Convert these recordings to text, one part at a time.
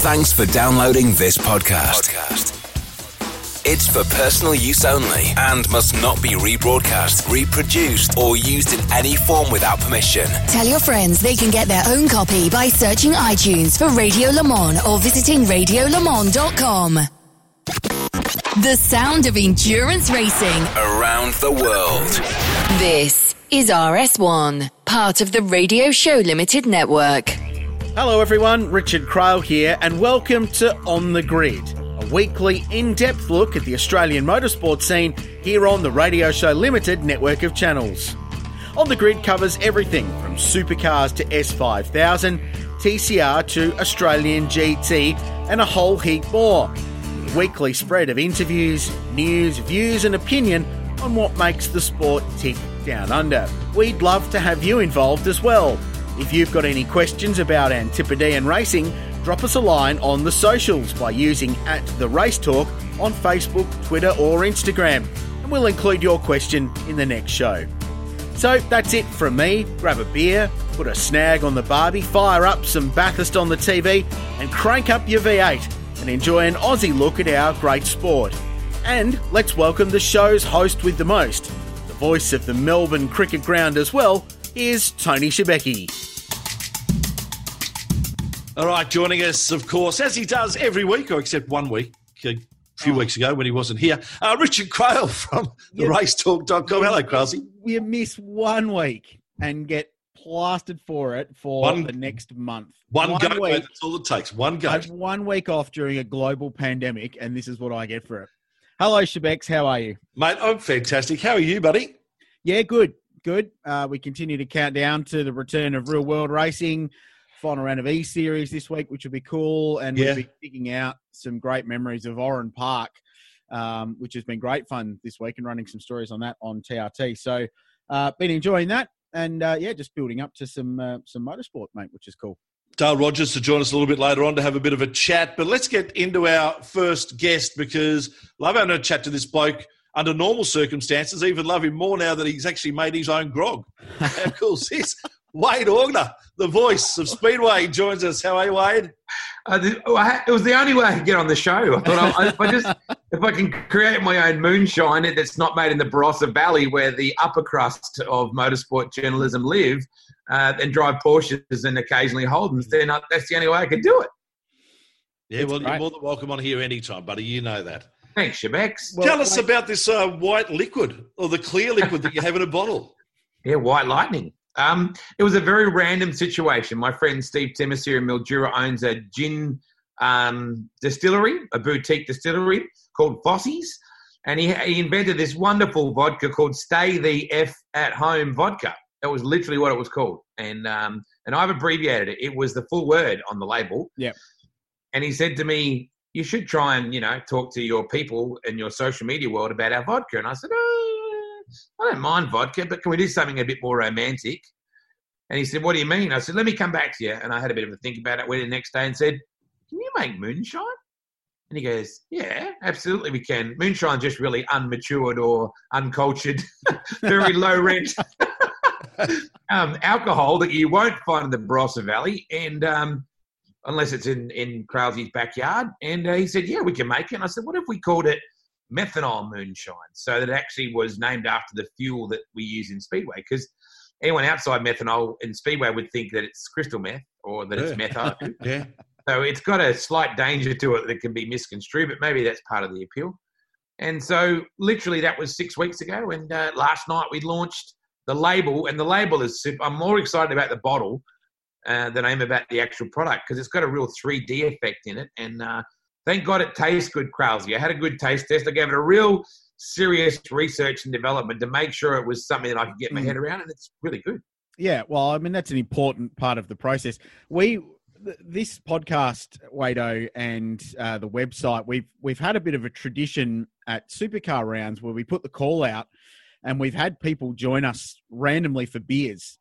Thanks for downloading this podcast. It's for personal use only and must not be rebroadcast, reproduced, or used in any form without permission. Tell your friends they can get their own copy by searching iTunes for Radio Le Mans or visiting radiolemans.com. The sound of endurance racing Around the world. This is RS1, part of the Radio Show Limited network. Hello, everyone. Richard Craill here, and welcome to On the Grid, a weekly in depth look at the Australian motorsport scene here on the Radio Show Limited network of channels. On the Grid covers everything from supercars to S5000, TCR to Australian GT, and a whole heap more. A weekly spread of interviews, news, views, and opinion on what makes the sport tick down under. We'd love to have you involved as well. If you've got any questions about Antipodean racing, drop us a line on the socials by using at the Race Talk on Facebook, Twitter, or Instagram, and we'll include your question in the next show. So that's it from me. Grab a beer, put a snag on the Barbie, fire up some Bathurst on the TV, and crank up your V8 and enjoy an Aussie look at our great sport. And let's welcome the show's host with the most, the voice of the Melbourne Cricket Ground as well, is Tony Shebeki. All right, joining us, of course, as he does every week, or except one week, a few weeks ago when he wasn't here, uh, Richard Craill from the Yeah. racetalk.com. Hello, Kralsey. We miss one week and get plastered for it for One- the next month. One, go, mate, week. that's all it takes. One go. One week off during a global pandemic, and this is what I get for it. Hello, Shebex. How are you? Mate, I'm fantastic. How are you, buddy? Yeah, good, good. Uh, we continue to count down to the return of real world racing. Final round of E Series this week, which will be cool, and Yeah. we'll be digging out some great memories of Oran Park, um, which has been great fun this week, and running some stories on that on TRT. So, uh, been enjoying that, and uh, yeah, just building up to some uh, some motorsport, mate, which is cool. Dale Rogers to join us a little bit later on to have a bit of a chat. But let's get into our first guest because love having a chat to this bloke under normal circumstances. Even love him more now that he's actually made his own grog. How cool is this? Wade Aunger, the voice of Speedway, joins us. How are you, Wade? Uh, the, I had- it was the only way I could get on the show. I thought I, if I just if I can create my own moonshine that's not made in the Barossa Valley, where the upper crust of motorsport journalism live, uh, and drive Porsches and occasionally Holdens, then I, that's the only way I could do it. Yeah, well, you're more than welcome on here anytime, buddy. You know that. Thanks, Shebex. Well, Tell us Wade- about this uh, white liquid or the clear liquid that you have in a bottle. Yeah, White Lightning. Um, it was a very random situation. My friend Steve Timmis here in Mildura owns a gin um, distillery, a boutique distillery called Fossie's, and he, he invented this wonderful vodka called Stay the F at Home vodka. That was literally what it was called, and um, and I've abbreviated it. It was the full word on the label. Yep. And he said to me, "You should try and you know talk to your people in your social media world about our vodka." And I said, "Oh, I don't mind vodka, but can we do something a bit more romantic?" And he said, "What do you mean?" I said, "Let me come back to you." And I had a bit of a think about it. Went the next day and said, "Can you make moonshine?" And he goes, "Yeah, absolutely, we can. Moonshine's just really unmatured or uncultured, very low rent." um, alcohol that you won't find in the Barossa Valley, and um, unless it's in in Krause's backyard. And uh, he said, "Yeah, we can make it." And I said, "What if we called it methanol moonshine?" So that it actually was named after the fuel that we use in Speedway. Because anyone outside methanol in Speedway would think that it's crystal meth or that it's Yeah. methanol. Yeah. So it's got a slight danger to it that can be misconstrued, but maybe that's part of the appeal. And so, literally, that was six weeks ago. And uh, last night we launched the label, and the label is super. I'm more excited about the bottle uh, than I am about the actual product because it's got a real 3D effect in it. And uh, thank God it tastes good, Krause. I had a good taste test. I gave it a real serious research and development to make sure it was something that I could get my Mm. head around, and it's really good. Yeah, well, I mean that's an important part of the process. We th- this podcast, Wado, and uh, the website, we've we've had a bit of a tradition at supercar rounds where we put the call out, and we've had people join us randomly for beers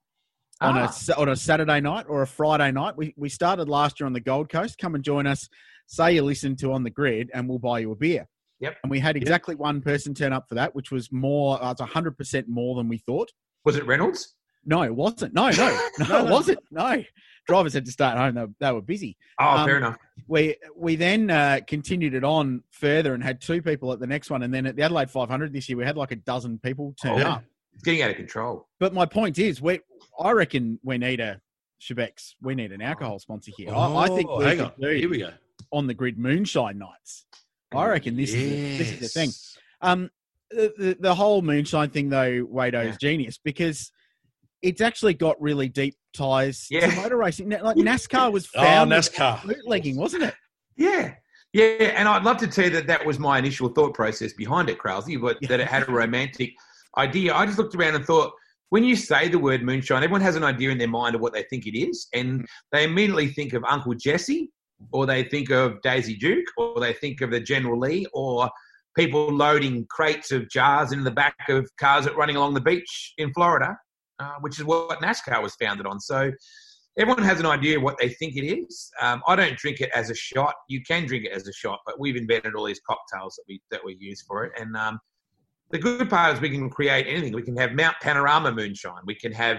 on Ah. a on a Saturday night or a Friday night. We we started last year on the Gold Coast. Come and join us. Say you listen to on the grid, and we'll buy you a beer. Yep. And we had exactly one person turn up for that, which was more. Uh, it's hundred percent more than we thought. Was it Reynolds? No, it wasn't. No, no, no, it wasn't. No, drivers had to stay at home. They were, they were busy. Oh, Um, fair enough. We we then uh, continued it on further and had two people at the next one, and then at the Adelaide 500 this year, we had like a dozen people turn Oh. up. It's getting out of control. But my point is, we I reckon we need a Shebex. We need an alcohol sponsor here. I, I think Oh, we hang on. do Here we go. On the grid moonshine nights. I reckon this is the, this is the thing. Um, the, the, the whole moonshine thing, though, Wado is Yeah. genius because it's actually got really deep ties Yeah. to motor racing. Like NASCAR was Oh, found NASCAR. bootlegging, wasn't it? Yeah. Yeah, and I'd love to tell you that that was my initial thought process behind it, Kralsey, but that it had a romantic idea. I just looked around and thought, when you say the word moonshine, everyone has an idea in their mind of what they think it is, and they immediately think of Uncle Jesse, or they think of Daisy Duke, or they think of the General Lee, or people loading crates of jars into the back of cars that running along the beach in Florida, uh, which is what NASCAR was founded on. So everyone has an idea of what they think it is. Um, I don't drink it as a shot. You can drink it as a shot, but we've invented all these cocktails that we that we use for it. And um, the good part is we can create anything. We can have Mount Panorama moonshine. We can have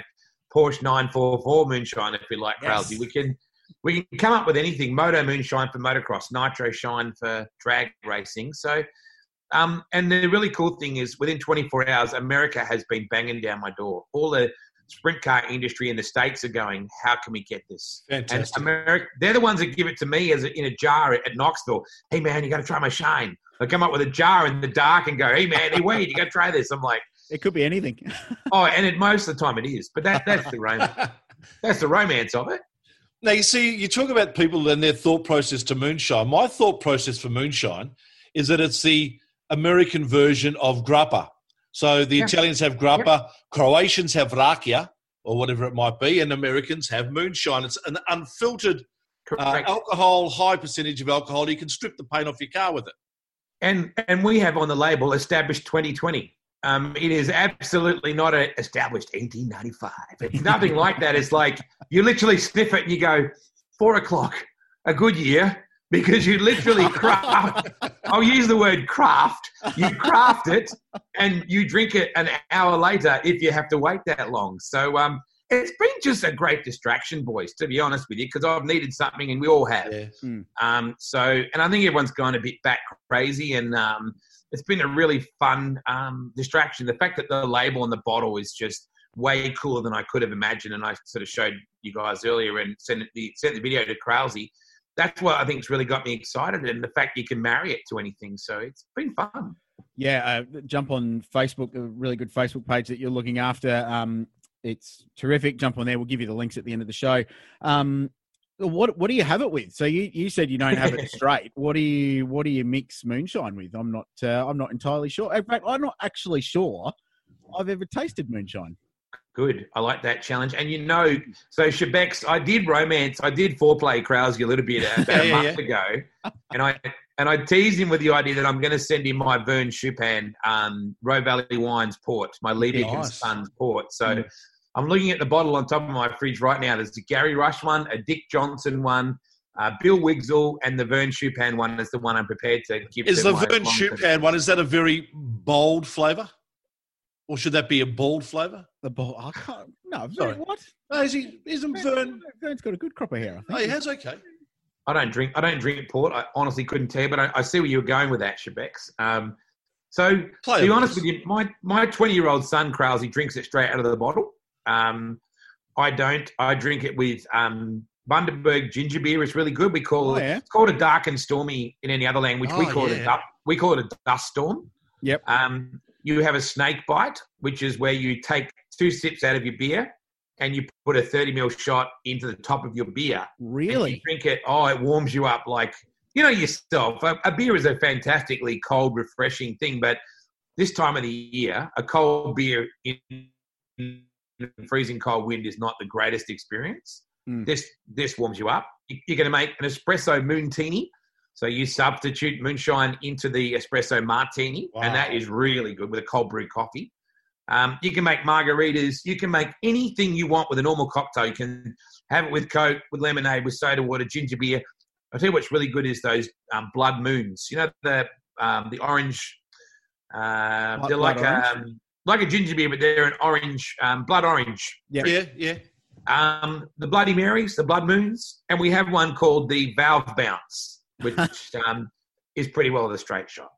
Porsche 944 moonshine if we like, Yes. Kralsey. We can we can come up with anything. Moto moonshine for motocross, nitro shine for drag racing. So. Um, and the really cool thing is, within 24 hours, America has been banging down my door. All the sprint car industry in the states are going, "How can we get this?" And Fantastic. America, they're the ones that give it to me as a, in a jar at, at Knoxville. Hey man, you got to try my shine. I come up with a jar in the dark and go, "Hey man, hey wait, you got to try this." I'm like, It could be anything. "Oh," and it, most of the time it is, but that, that's the romance. That's the romance of it. Now, you see, you talk about people and their thought process to moonshine. My thought process for moonshine is that it's the American version of grappa. So the Yeah. Italians have grappa, Croatians have rakia, or whatever it might be, and Americans have moonshine. It's an unfiltered uh, alcohol, high percentage of alcohol. You can strip the paint off your car with it. and and we have on the label established 2020. Um, it is absolutely not a established 1895. It's nothing like that. It's like you literally sniff it and you go four o'clock, a good year, because you literally craft. I'll use the word craft. You craft it and you drink it an hour later if you have to wait that long. So um, it's been just a great distraction, boys. To be honest with you, because I've needed something and we all have. Yeah. Um, so, and I think everyone's gone a bit back crazy, and um, it's been a really fun um, distraction. The fact that the label on the bottle is just way cooler than I could have imagined, and I sort of showed you guys earlier and sent the sent the video to Krause. That's what I think's really got me excited, and the fact you can marry it to anything. So it's been fun. Yeah, uh, jump on Facebook, a really good Facebook page that you're looking after. Um, it's terrific. Jump on there. We'll give you the links at the end of the show. Um, what what do you have it with? So you, you said you don't have it straight. What do you what do you mix moonshine with? I'm not uh, I'm not entirely sure. In fact, I'm not actually sure I've ever tasted moonshine. Good. I like that challenge. And you know, so Shebex, I did romance, I did foreplay Krause a little bit about Yeah, a yeah, month ago, and I and I teased him with the idea that I'm going to send him my Vern Schuppan um, Roe Valley Wines port, my and Nice. Sons port. So Mm. I'm looking at the bottle on top of my fridge right now. There's a Gary Rush one, a Dick Johnson one. Uh, Bill Wigsell and the Vern Schuppan one is the one I'm prepared to give. Is the Vern long-term- Schuppan one, is that a very bold flavour? Or should that be a bold flavour? The ball. I can't. No, Sorry. what? No, is he, isn't Vern... Vern's got a good crop of hair. I think. Oh, he has, okay. I don't drink. I don't drink port. I honestly couldn't tell you, but I, I see where you were going with that, Shebex. Um, so Play to be honest with you, my my twenty year old son Krause, he drinks it straight out of the bottle. Um, I don't. I drink it with um, Bundaberg ginger beer. It's really good. We call Oh, it. yeah. It's called a dark and stormy in any other language. we Oh, call it a we call it a dust storm. Yep. Um, you have a snake bite, which is where you take two sips out of your beer and you put a thirty ml shot into the top of your beer. Really? drink it. Oh, it warms you up like you know yourself. A, a beer is a fantastically cold, refreshing thing, but this time of the year, a cold beer in freezing cold wind is not the greatest experience. Mm. This this warms you up. You- You're going to make an espresso moontini. So you substitute moonshine into the espresso martini, and that is really good with a cold brew coffee. Um, you can make margaritas. You can make anything you want with a normal cocktail. You can have it with Coke, with lemonade, with soda water, ginger beer. I'll tell you what's really good is those um, blood moons. You know the um, the orange. Uh, they're like um, like a ginger beer, but they're an orange, um, blood orange. Yeah. Yeah, yeah. um, the Bloody Marys, the Blood Moons, and we have one called the Valve Bounce, which um, is pretty well the straight shot.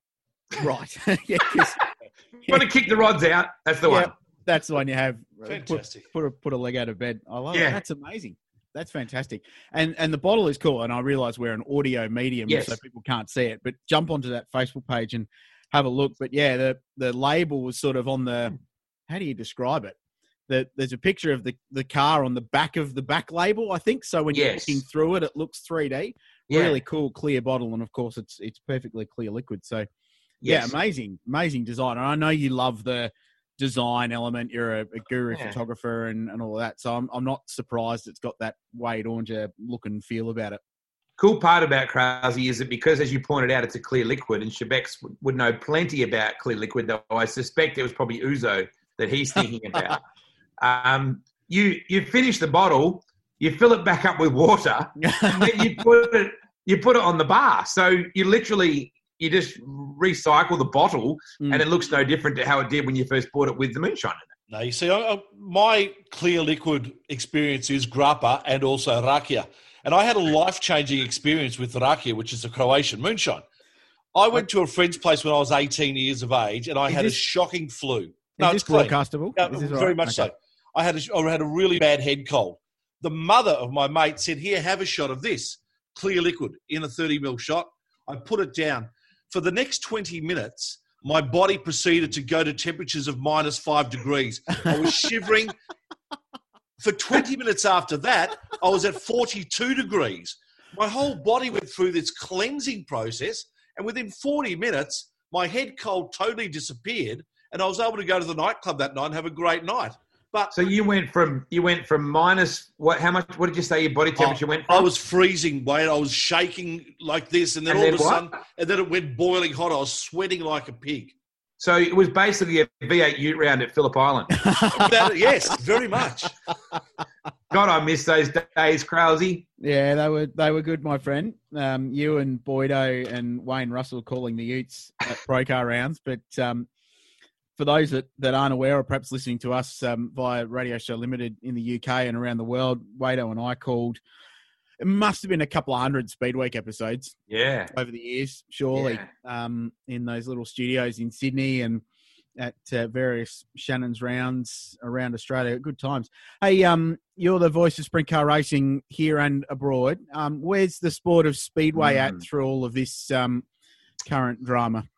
Right. yeah, 'cause- Want to kick the rods out? That's the Yeah. one. that's the one you have. uh, Put, Fantastic. put a put a leg out of bed. I love it. That's amazing. That's fantastic. And and the bottle is cool. And I realise we're an audio medium, Yes. so people can't see it. But jump onto that Facebook page and have a look. But yeah, the the label was sort of on the. How do you describe it? The, there's a picture of the, the car on the back of the back label, I think. So when you're Yes. looking through it, it looks 3D. Yeah. Really cool, clear bottle, and of course, it's it's perfectly clear liquid. So Yes. yeah, amazing, amazing design. And I know you love the design element. You're a, a guru Yeah. photographer and, and all that. So I'm, I'm not surprised it's got that Wade Aunger look and feel about it. Cool part about Krause is that because, as you pointed out, it's a clear liquid, and Shebex would- would know plenty about clear liquid, though I suspect it was probably ouzo that he's thinking about. um, you you finish the bottle, you fill it back up with water, and then you put it you put it on the bar. So you literally you just recycle the bottle, Mm. and it looks no different to how it did when you first bought it with the moonshine in it. No, you see, I, I, my clear liquid experience is grappa and also rakia. And I had a life changing experience with rakia, which is a Croatian moonshine. I went to a friend's place when I was 18 years of age and I Is had this- a shocking flu. Is No, this it's broadcastable? This very right? much Okay. so. I had, a, I had a really bad head cold. The mother of my mate said, Here, have a shot of this clear liquid in a 30 ml shot. I put it down. For the next 20 minutes, my body proceeded to go to temperatures of minus five degrees. I was shivering. For 20 minutes after that, I was at 42 degrees. My whole body went through this cleansing process, and within 40 minutes, my head cold totally disappeared, and I was able to go to the nightclub that night and have a great night. But So you went from you went from minus what? How much? What did you say your body temperature went from? I was freezing, Wayne. I was shaking like this, and then And all then of a what? sudden, and then it went boiling hot. I was sweating like a pig. So it was basically a V8 Ute round at Phillip Island. That- yes, very much. God, I miss those days, Krause. Yeah, they were they were good, my friend. Um, you and Boydo and Wayne Russell calling the Utes at pro car rounds. But um, for those that, that aren't aware or perhaps listening to us um, via Radio Show Limited in the UK and around the world, Wado and I called. It must have been a couple of hundred Speed Week episodes Yeah. over the years, surely, um, in those little studios in Sydney and at uh, various Shannon's rounds around Australia. Good times. Hey, um, you're the voice of sprint car racing here and abroad. Um, where's the sport of speedway at Mm. through all of this um, current drama?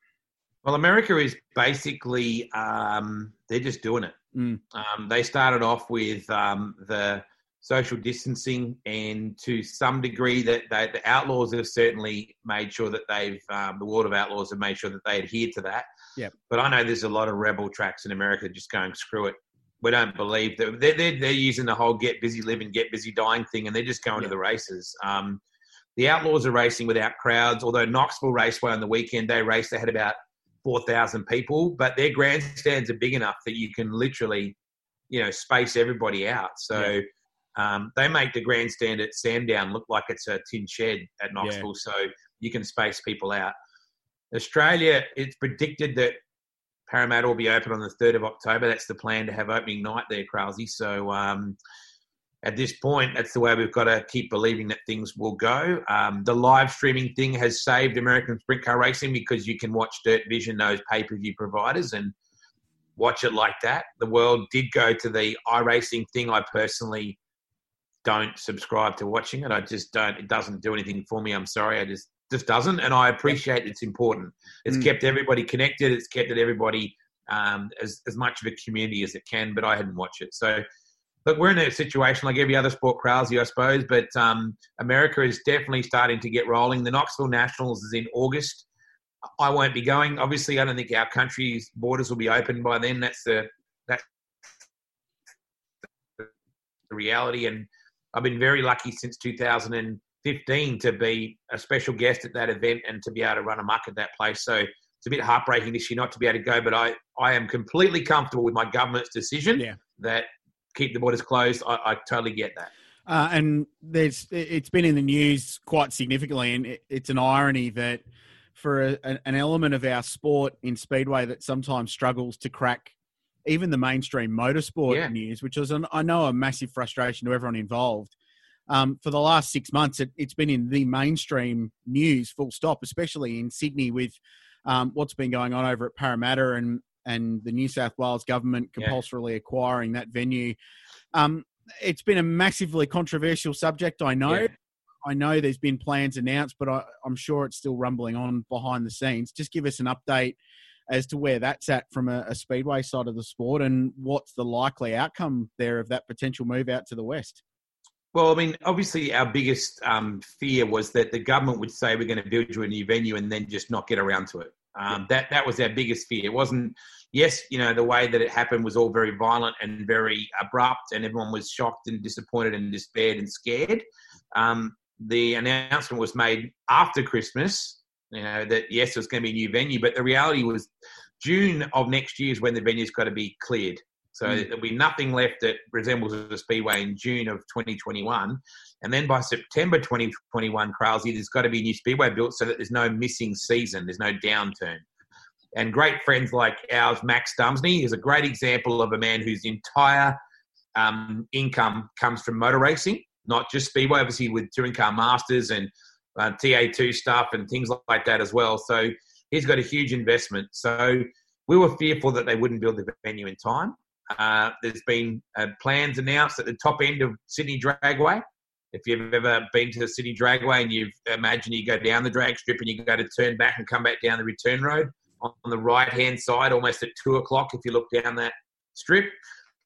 Well, America is basically um, they're just doing it. Mm. Um, they started off with um, the social distancing, and to some degree, that they, the outlaws have certainly made sure that they've um, the World of Outlaws have made sure that they adhere to that. Yep. But I know there's a lot of rebel tracks in America just going screw it. We don't believe that they're, they're, they're using the whole get busy living, get busy dying thing, and they're just going Yeah. to the races. Um, the Outlaws are racing without crowds, although Knoxville Raceway on the weekend they raced, they had about 4,000 people, but their grandstands are big enough that you can literally, you know, space everybody out. So um, they make the grandstand at Sandown look like it's a tin shed at Knoxville, so you can space people out. Australia, it's predicted that Parramatta will be open on the 3rd of October. That's the plan to have opening night there, Krause. So um, at this point, that's the way we've got to keep believing that things will go. Um, the live streaming thing has saved American sprint car racing because you can watch Dirt Vision, those pay per view providers, and watch it like that. The world did go to the iRacing thing. I personally don't subscribe to watching it. I just don't. It doesn't do anything for me. I'm sorry. I just just doesn't, and I appreciate it's important. It's Mm. kept everybody connected. It's kept everybody um, as as much of a community as it can. But I hadn't watched it, so look, we're in a situation like every other sport, Krause, I suppose. But um, America is definitely starting to get rolling. The Knoxville Nationals is in August. I won't be going. Obviously, I don't think our country's borders will be open by then. That's the that's the reality. And I've been very lucky since 2015 to be a special guest at that event and to be able to run amok at that place. So it's a bit heartbreaking this year not to be able to go, but I, I am completely comfortable with my government's decision Yeah. that keep the borders closed. I, I totally get that. Uh, and there's it's been in the news quite significantly, and it, it's an irony that for a, an an element of our sport in speedway that sometimes struggles to crack even the mainstream motorsport Yeah. news, which was, an, I know, a massive frustration to everyone involved. Um, for the last six months, it, it's been in the mainstream news, full stop, especially in Sydney with um, what's been going on over at Parramatta and and the New South Wales government Yeah. compulsorily acquiring that venue. Um, it's been a massively controversial subject. I know. Yeah. I know there's been plans announced, but I, I'm sure it's still rumbling on behind the scenes. Just give us an update as to where that's at from a, a speedway side of the sport and what's the likely outcome there of that potential move out to the west. Well, I mean, obviously, our biggest um, fear was that the government would say we're going to build you a new venue and then just not get around to it. Um, That that was our biggest fear. It wasn't. Yes, you know, the way that it happened was all very violent and very abrupt, and everyone was shocked and disappointed and despaired and scared. Um, the announcement was made after Christmas. You know that yes, there's going to be a new venue, but the reality was June of next year is when the venue's got to be cleared. So Mm. there'll be nothing left that resembles a speedway in June of 2021. And then by September 2021, Crowley, there's got to be a new speedway built so that there's no missing season, there's no downturn. And great friends like ours, Max Dumesny, is a great example of a man whose entire um, income comes from motor racing, not just speedway, obviously with touring car masters and uh, TA2 stuff and things like that as well. So he's got a huge investment. So we were fearful that they wouldn't build the venue in time. Uh, there's been uh, plans announced at the top end of Sydney Dragway. If you've ever been to the Sydney Dragway and you imagine you go down the drag strip and you go to turn back and come back down the return road on the right hand side, almost at two o'clock, if you look down that strip,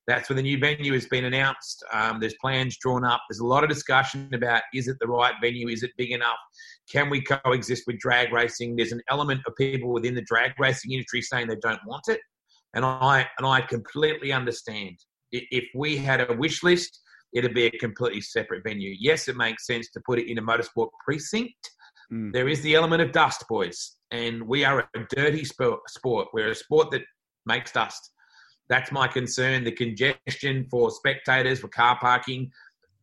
that's where the new venue has been announced. Um, there's plans drawn up. There's a lot of discussion about is it the right venue? Is it big enough? Can we coexist with drag racing? There's an element of people within the drag racing industry saying they don't want it and I and I completely understand. If we had a wish list, it'd be a completely separate venue. Yes, it makes sense to put it in a motorsport precinct. Mm. There is the element of dust, boys, and we are a dirty. Sport. We're a sport that makes dust. That's my concern. The congestion for spectators, for car parking,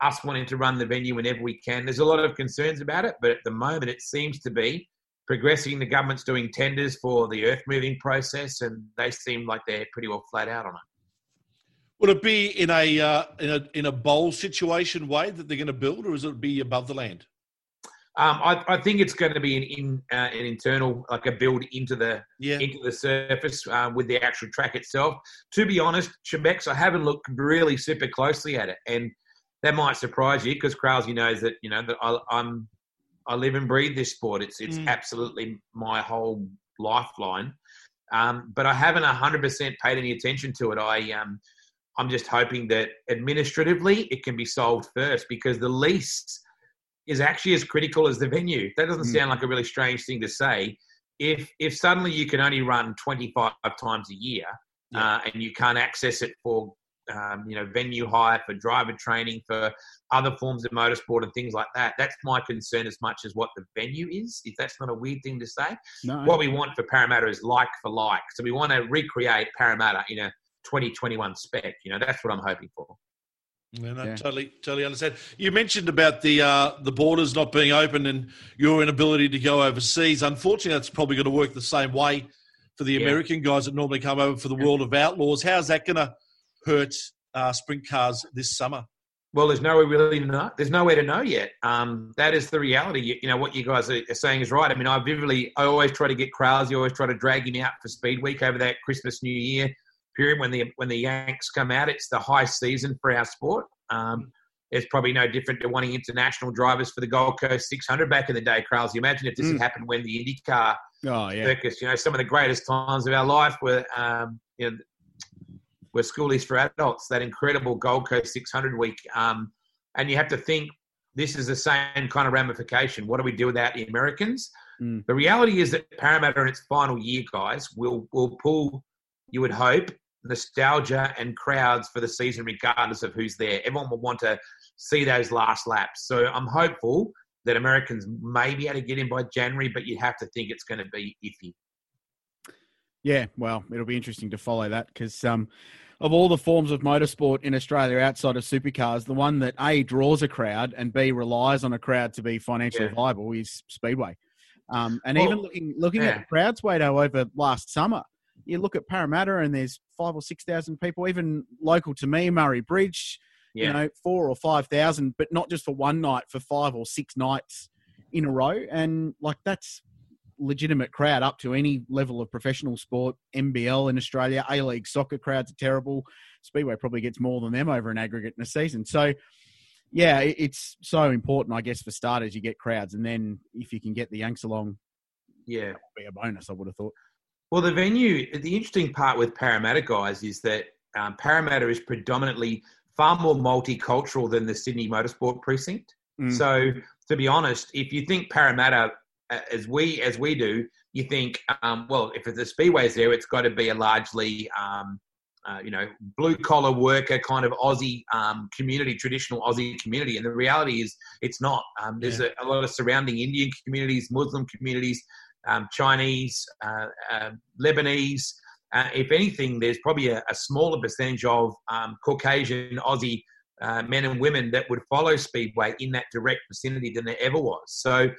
us wanting to run the venue whenever we can. There's a lot of concerns about it, but at the moment, it seems to be progressing. The government's doing tenders for the earth moving process, and they seem like they're pretty well flat out on it. Would it be in a uh, in a in a bowl situation way that they're going to build, or is it be above the land? Um, I, I think it's going to be an in uh, an internal, like a build into the Yeah, into the surface uh, with the actual track itself. To be honest, Shebex, I haven't looked really super closely at it, and that might surprise you because Krause knows that you know that I, I'm I live and breathe this sport. It's it's Mm. absolutely my whole lifeline. Um, but I haven't hundred percent paid any attention to it. I um, I'm just hoping that administratively it can be solved first because the lease is actually as critical as the venue. That doesn't Mm. sound like a really strange thing to say. If if suddenly you can only run 25 times a year uh, and you can't access it for um, you know venue hire for driver training for other forms of motorsport and things like that, that's my concern as much as what the venue is. If that's not a weird thing to say, No. what we want for Parramatta is like for like. So we want to recreate Parramatta in a 2021 spec. You know, that's what I'm hoping for. Yeah, no, Yeah. totally, totally understand. You mentioned about the uh, the borders not being open and your inability to go overseas. Unfortunately, that's probably going to work the same way for the Yeah. American guys that normally come over for the World of Outlaws. How's that going to hurt uh, sprint cars this summer? Well, there's nowhere really to know. There's nowhere to know yet. Um, that is the reality. You, you know what you guys are, are saying is right. I mean, I vividly, I always try to get Krause. I always try to drag him out for Speed Week over that Christmas New Year period when the when the Yanks come out. It's the high season for our sport. Um, it's probably no different to wanting international drivers for the Gold Coast 600 back in the day, Krause. You imagine if this Mm. had happened when the IndyCar oh yeah. circus. You know, some of the greatest times of our life were, um, you know, were schoolies for adults. That incredible Gold Coast 600 week, um, and you have to think this is the same kind of ramification. What do we do without the Americans? Mm. The reality is that Parramatta in its final year, guys, will will pull. You would hope nostalgia and crowds for the season, regardless of who's there. Everyone will want to see those last laps. So I'm hopeful that Americans may be able to get in by January, but you have to think it's going to be iffy. Yeah, well, it'll be interesting to follow that because um, of all the forms of motorsport in Australia outside of supercars, the one that A draws a crowd and B relies on a crowd to be financially Yeah. viable is speedway. Um, and Well, even looking looking yeah. at the crowds, Wado, over last summer, you look at Parramatta and there's five or six thousand people, even local to me, Murray Bridge, Yeah. you know, four or five thousand, but not just for one night, for five or six nights in a row. And like that's legitimate crowd up to any level of professional sport. NBL in Australia, A League soccer crowds are terrible. Speedway probably gets more than them over an aggregate in a season. So yeah, it's so important, I guess, for starters, you get crowds, and then if you can get the Yanks along, yeah. be a bonus. I would have thought. Well, the venue, the interesting part with Parramatta guys is that um, Parramatta is predominantly far more multicultural than the Sydney Motorsport Precinct. Mm. So, to be honest, if you think Parramatta, uh, as we as we do, you think, um, well, if the speedway's there, it's got to be a largely, um, uh, you know, blue collar worker kind of Aussie um, community, traditional Aussie community. And the reality is, it's not. Um, there's a, a lot of surrounding Indian communities, Muslim communities, um, Chinese, uh, uh, Lebanese. Uh, if anything, there's probably a, a smaller percentage of um, Caucasian Aussie uh, men and women that would follow Speedway in that direct vicinity than there ever was. So,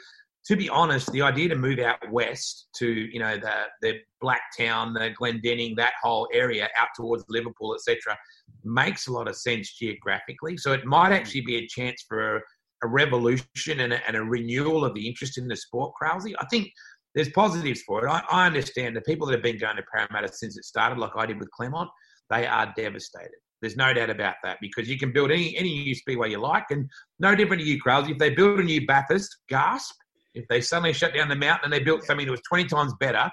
to be honest, the idea to move out west to you know the the Blacktown, the Glendenning, that whole area out towards Liverpool, etc., makes a lot of sense geographically. So it might actually be a chance for a, a revolution and a, and a renewal of the interest in the sport, Krause. I think there's positives for it. I, I understand the people that have been going to Parramatta since it started, like I did with Claremont, they are devastated. There's no doubt about that because you can build any any new speedway you like, and no different to you, Krause. If they build a new Bathurst, gasp. If they suddenly shut down the mountain and they built something that was 20 times better,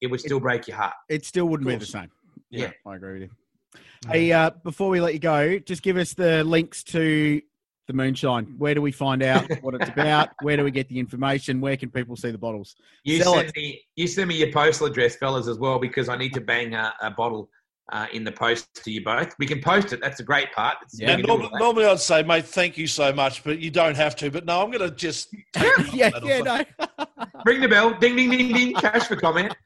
it would still break your heart. It still wouldn't be the course. same. Yeah. I agree with you. Hey, uh, before we let you go, just give us the links to the moonshine. Where do we find out what it's about? Where do we get the information? Where can people see the bottles? You Sell send me you send me your postal address, fellas, as well, because I need to bang a, a bottle uh, in the post to you both. We can post it. That's a great part. Yeah. we And can do norm- all that. normally I'd say, mate, thank you so much, but you don't have to. But no, I'm going to just take yeah, yeah, no. Ring the bell. Ding, ding, ding, ding. Cash for comment.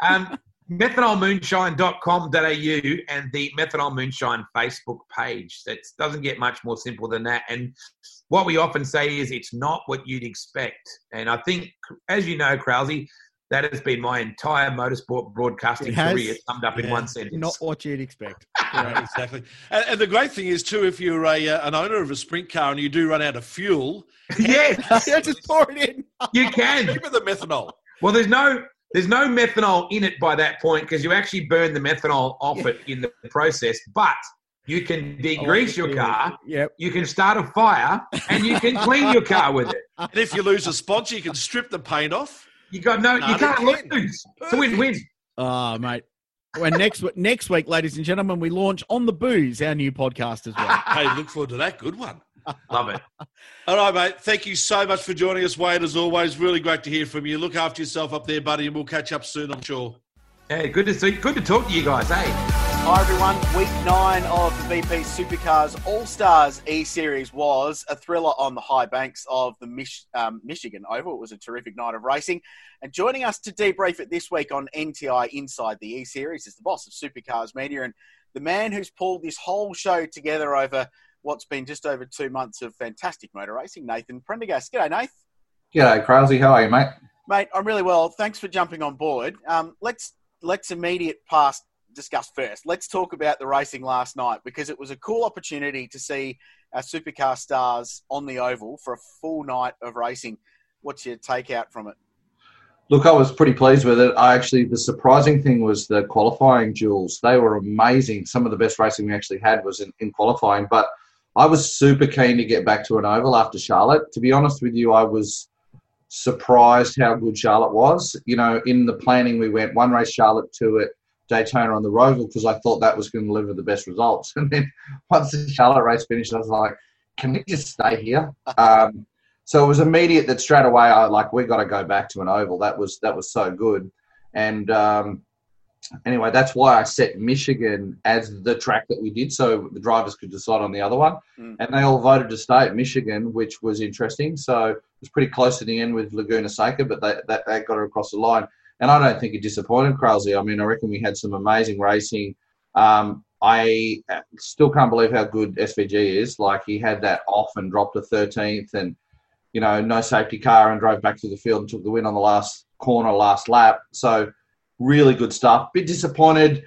Um, methanolmoonshine.com.au and the Methanol Moonshine Facebook page. That doesn't get much more simple than that. And what we often say is it's not what you'd expect. And I think, as you know, Krause, that has been my entire motorsport broadcasting It has. career summed up in Yeah. one sentence. Not what you'd expect. Yeah, exactly. And, and the great thing is, too, if you're a, uh, an owner of a sprint car and you do run out of fuel, yes, yeah, just pour it in. you can. give it the methanol. Well, there's no there's no methanol in it by that point because you actually burn the methanol off it in the process. But you can oh, degrease your car, Yep. you can start a fire, and you can clean your car with it. And if you lose a sponsor, you can strip the paint off. You got no, No, you can't they can. lose. It's a win-win. Oh, mate. Well, next w- next week, ladies and gentlemen, we launch on the booze, our new podcast as well. Hey, look forward to that. Good one. Love it. All right, mate. Thank you so much for joining us, Wade, as always. Really great to hear from you. Look after yourself up there, buddy, and we'll catch up soon, I'm sure. Hey, good to see. Good to talk to you guys. Hey, Hi everyone, week nine of the BP Supercars All Stars E Series was a thriller on the high banks of the Mich- um, Michigan Oval. It was a terrific night of racing. And joining us to debrief it this week on NTI Inside the E Series is the boss of Supercars Media and the man who's pulled this whole show together over what's been just over two months of fantastic motor racing, Nathan Prendergast. G'day, Nath. G'day, Krause. How are you, mate? Mate, I'm really well. Thanks for jumping on board. Um, let's let's immediate past discuss first. Let's talk about the racing last night because it was a cool opportunity to see our supercar stars on the oval for a full night of racing. What's your take out from it? Look, I was pretty pleased with it. I actually, the surprising thing was the qualifying duels. They were amazing. Some of the best racing we actually had was in, in qualifying, but I was super keen to get back to an oval after Charlotte. To be honest with you, I was surprised how good Charlotte was. You know, in the planning, we went one race Charlotte, two at Daytona on the Roval because I thought that was going to deliver the best results. And then once the Charlotte race finished, I was like, can we just stay here? Um, so it was immediate that straight away I like we got to go back to an oval. That was that was so good, and um, anyway, that's why I set Michigan as the track that we did, so the drivers could decide on the other one, Mm. and they all voted to stay at Michigan, which was interesting. So it was pretty close to the end with Laguna Seca, but they that, that got it across the line, and I don't think it disappointed Krause. I mean, I reckon we had some amazing racing. Um, I still can't believe how good SVG is. Like he had that off and dropped to 13th, and you know, no safety car and drove back to the field and took the win on the last corner, last lap. So really good stuff. Bit disappointed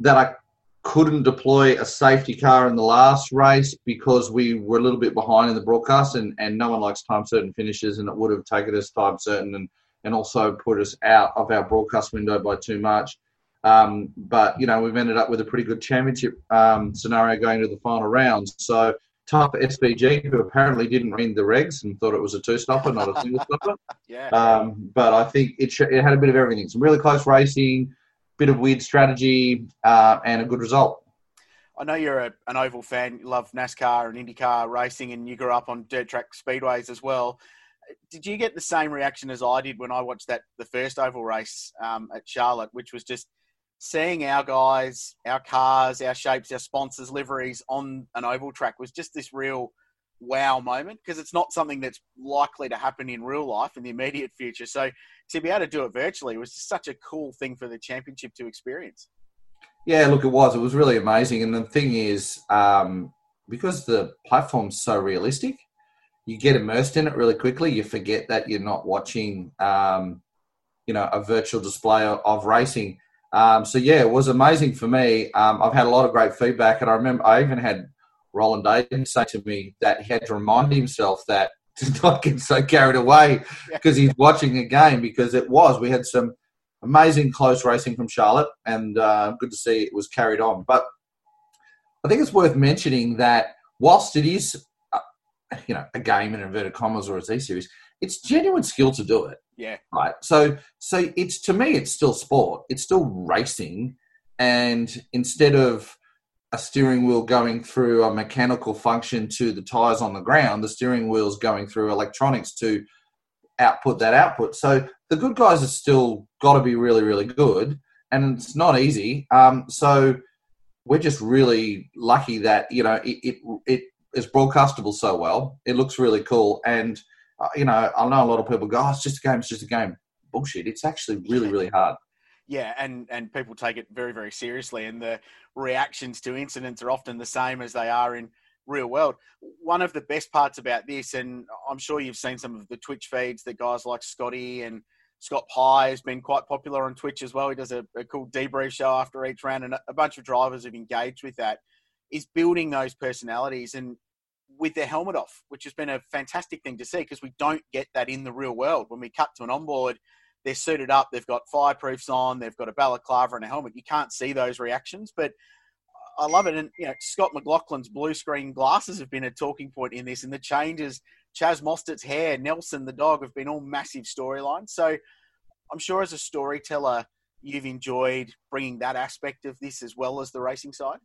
that I couldn't deploy a safety car in the last race because we were a little bit behind in the broadcast, and, and no one likes time certain finishes, and it would have taken us time certain and, and also put us out of our broadcast window by too much. Um, but you know we've ended up with a pretty good championship um, scenario going to the final rounds. So tough SVG, who apparently didn't read the regs and thought it was a two stopper, not a single stopper. Yeah. Um, but I think it, sh- it had a bit of everything. Some really close racing, bit of weird strategy, uh, and a good result. I know you're a, an oval fan. You love NASCAR and IndyCar racing, and you grew up on dirt track speedways as well. Did you get the same reaction as I did when I watched that the first oval race um, at Charlotte, which was just seeing our guys, our cars, our shapes, our sponsors' liveries on an oval track was just this real wow moment because it's not something that's likely to happen in real life in the immediate future. So to be able to do it virtually was just such a cool thing for the championship to experience. Yeah, look, it was. It was really amazing. And the thing is, um, because the platform's so realistic, you get immersed in it really quickly. You forget that you're not watching, um, you know, a virtual display of, of racing. Um, so yeah, it was amazing for me. Um, I've had a lot of great feedback, and I remember I even had Roland Dayton say to me that he had to remind himself that to not get so carried away because he's watching a game because it was. We had some amazing close racing from Charlotte, and uh, good to see it was carried on. But I think it's worth mentioning that whilst it is, uh, you know, a game in inverted commas or a Z series, it's genuine skill to do it. Yeah. Right. So, so it's to me, it's still sport. It's still racing, and instead of a steering wheel going through a mechanical function to the tires on the ground, the steering wheel's going through electronics to output that output. So the good guys have still got to be really, really good, and it's not easy. Um, so we're just really lucky that you know it, it it is broadcastable so well. It looks really cool, and Uh, you know I know a lot of people go, "Oh, it's just a game. It's just a game." Bullshit. It's actually really, really hard. Yeah, and and people take it very very seriously, and the reactions to incidents are often the same as they are in real world. One of the best parts about this, and I'm sure you've seen some of the Twitch feeds that guys like Scotty and Scott Pye has been quite popular on Twitch as well. He does a, a cool debrief show after each round, and a, a bunch of drivers have engaged with that. Is building those personalities and with their helmet off, which has been a fantastic thing to see because we don't get that in the real world. When we cut to an onboard, they're suited up, they've got fireproofs on, they've got a balaclava and a helmet. You can't see those reactions, but I love it. And you know, Scott McLaughlin's blue screen glasses have been a talking point in this, and the changes. Chaz Mostert's hair, Nelson the dog have been all massive storylines. So I'm sure as a storyteller, you've enjoyed bringing that aspect of this as well as the racing side.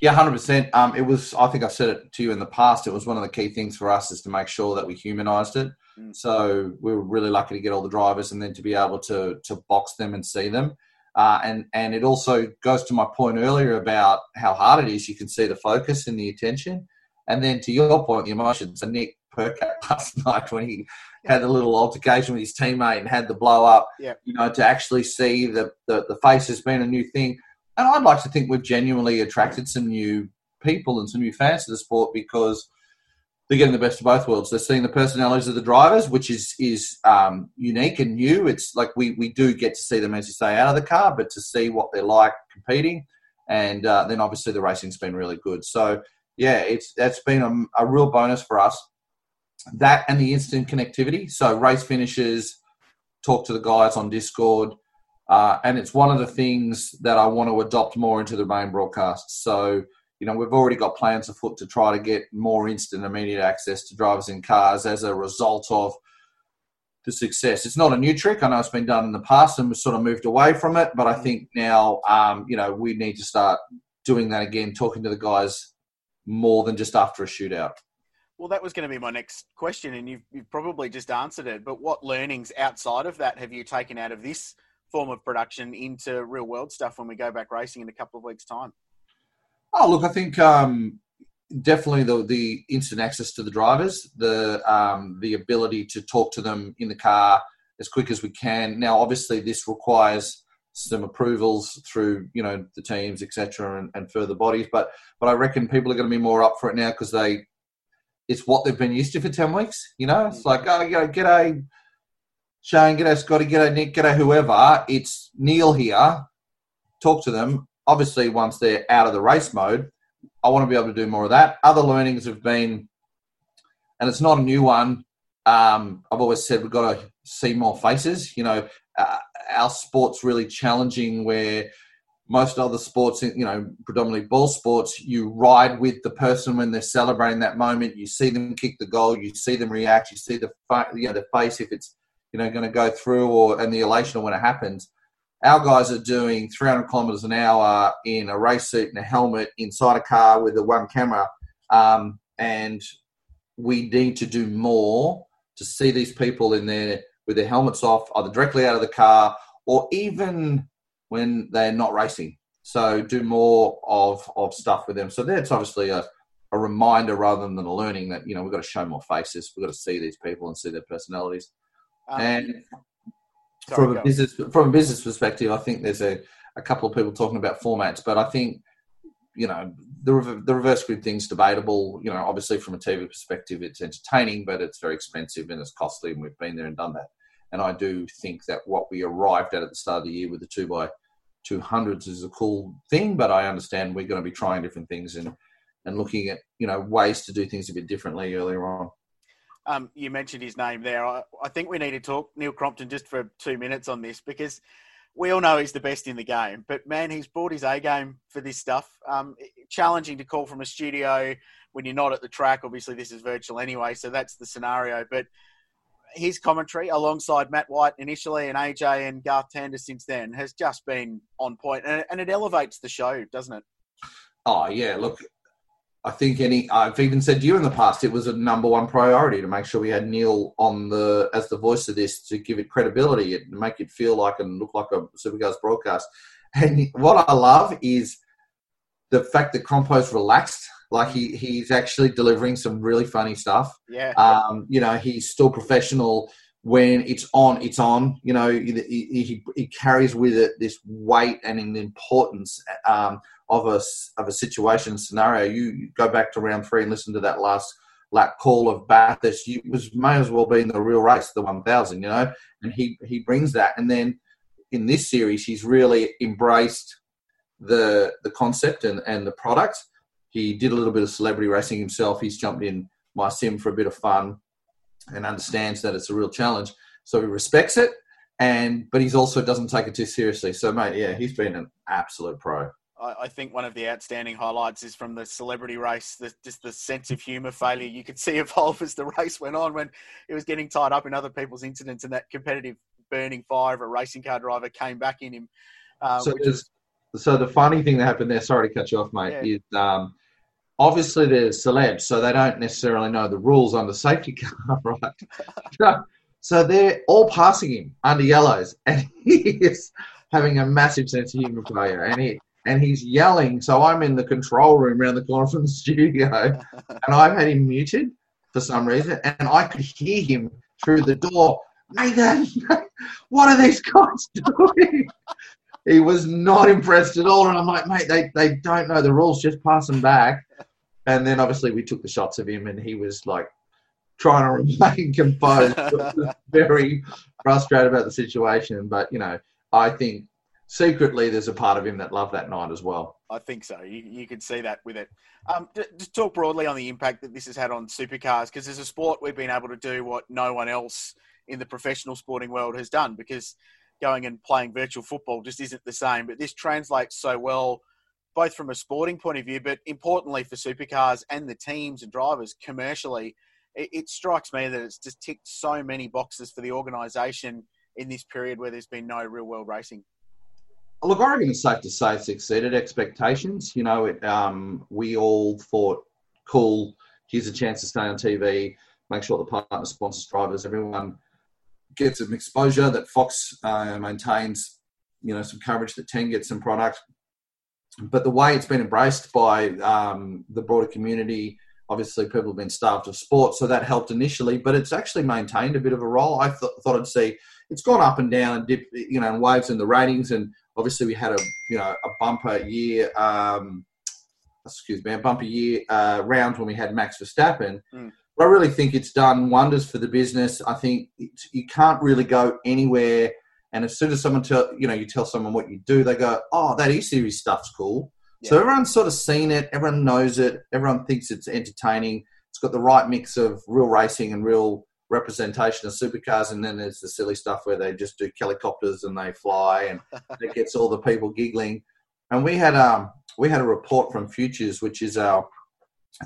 Yeah, hundred um, percent. It was. I think I said it to you in the past. It was one of the key things for us is to make sure that we humanised it. Mm. So we were really lucky to get all the drivers and then to be able to to box them and see them. Uh, and and it also goes to my point earlier about how hard it is. You can see the focus and the attention, and then to your point, the emotions. So Nick Percat last night when he had a little altercation with his teammate and had the blow up. Yeah. You know, to actually see the, the the face has been a new thing, and I'd like to think we've genuinely attracted some new people and some new fans to the sport because they're getting the best of both worlds. They're seeing the personalities of the drivers, which is is um, unique and new. It's like we we do get to see them, as you say, out of the car, but to see what they're like competing, and uh, then obviously the racing's been really good. So yeah, it's that's been a, a, real bonus for us. That and the instant connectivity. So race finishes, talk to the guys on Discord, uh, and it's one of the things that I want to adopt more into the main broadcast. So you know, we've already got plans afoot to try to get more instant, immediate access to drivers in cars as a result of the success. It's not a new trick. I know it's been done in the past and we've sort of moved away from it, but I think now, um, you know, we need to start doing that again, talking to the guys more than just after a shootout. Well, that was going to be my next question, and you've, you've probably just answered it. But what learnings outside of that have you taken out of this form of production into real world stuff when we go back racing in a couple of weeks' time? Oh, look, I think um, definitely the the instant access to the drivers, the um, the ability to talk to them in the car as quick as we can. Now, obviously, this requires some approvals through you know the teams, etc., and, and further bodies. But but I reckon people are going to be more up for it now because they it's what they've been used to for ten weeks. You know, it's like oh, you know, get a Shane, get g'day Scotty, g'day Nick, g'day whoever. It's Neil here. Talk to them. Obviously, once they're out of the race mode, I want to be able to do more of that. Other learnings have been, and it's not a new one. Um, I've always said we've got to see more faces. You know, uh, our sport's really challenging where most other sports, you know, predominantly ball sports, you ride with the person when they're celebrating that moment. You see them kick the goal, you see them react, you see the you know the face if it's you know going to go through or and the elation when it happens. Our guys are doing 300 kilometers an hour in a race suit and a helmet inside a car with a one camera, um, and we need to do more to see these people in there with their helmets off, either directly out of the car or even when they're not racing. So do more of, of stuff with them. So that's obviously a, a reminder rather than a learning that, you know, we've got to show more faces. We've got to see these people and see their personalities. Um, and sorry, from a business from a business perspective, I think there's a, a couple of people talking about formats, but I think you know the the reverse grid thing's debatable. You know, obviously from a TV perspective, it's entertaining, but it's very expensive and it's costly, and we've been there and done that. And I do think that what we arrived at at the start of the year with the two by two hundreds is a cool thing, but I understand we're going to be trying different things and and looking at you know ways to do things a bit differently earlier on. Um, you mentioned his name there. I, I, think we need to talk Neil Crompton just for two minutes on this because we all know he's the best in the game. But man, he's brought his A game for this stuff. Um, challenging to call from a studio when you're not at the track. Obviously, this is virtual anyway, so that's the scenario. But his commentary alongside Matt White initially and AJ and Garth Tander since then has just been on point and, and it elevates the show, doesn't it? Oh yeah, look, I think any I've even said to you in the past it was a number one priority to make sure we had Neil on the as the voice of this to give it credibility and make it feel like and look like a Supercars broadcast. And what I love is the fact that Crompo's relaxed like he he's actually delivering some really funny stuff. Yeah. Um, you know, he's still professional when it's on. It's on. You know, he, he, he carries with it this weight and an importance um, of a of a situation scenario. You go back to round three and listen to that last lap call of Bathurst. You was may as well be in the real race, the one thousand. You know, and he he brings that, and then in this series, he's really embraced the the concept and, and the product he did a little bit of celebrity racing himself. He's jumped in my sim for a bit of fun and understands that it's a real challenge. So he respects it, and but he's also doesn't take it too seriously. So mate, yeah, he's been an absolute pro. I think one of the outstanding highlights is from the celebrity race, the, just the sense of humour failure you could see evolve as the race went on when it was getting tied up in other people's incidents and that competitive burning fire of a racing car driver came back in him. Uh, so, is, so the funny thing that happened there, sorry to cut you off, mate, yeah. is um, obviously they're celebs, so they don't necessarily know the rules on the safety car, right? so they're all passing him under yellows, and he is having a massive sense of humour failure, and he and he's yelling. So I'm in the control room around the corner from the studio, and I've had him muted for some reason, and I could hear him through the door. Nathan, what are these guys doing? he was not impressed at all. And I'm like, mate, they, they don't know the rules, just pass them back. And then obviously we took the shots of him and he was like trying to remain composed, very frustrated about the situation. But, you know, I think secretly there's a part of him that loved that night as well. I think so. You, you can see that with it. Um, just talk broadly on the impact that this has had on supercars because as a sport, we've been able to do what no one else in the professional sporting world has done because going and playing virtual football just isn't the same. But this translates so well, both from a sporting point of view, but importantly for supercars and the teams and drivers commercially. It, it strikes me that it's just ticked so many boxes for the organisation in this period where there's been no real world racing. Look, I reckon it's safe to say it's exceeded expectations. You know, it, um, we all thought, cool, here's a chance to stay on TV, make sure the partner sponsors drivers, everyone gets some exposure, that Fox uh, maintains, you know, some coverage, that Ten gets some product. But the way it's been embraced by um, the broader community, obviously people have been starved of sport, so that helped initially. But it's actually maintained a bit of a role. I th- thought I'd see it's gone up and down and dip, you know, and waves in the ratings. And obviously we had a you know a bumper year. Um, excuse me, a bumper year uh, round when we had Max Verstappen. Mm. I really think it's done wonders for the business. I think it's, you can't really go anywhere, and as soon as someone tell you know you tell someone what you do, they go, "Oh, that E series stuff's cool." So everyone's sort of seen it. Everyone knows it. Everyone thinks it's entertaining. It's got the right mix of real racing and real representation of supercars, and then there's the silly stuff where they just do helicopters and they fly, and it gets all the people giggling. And we had um we had a report from Futures, which is our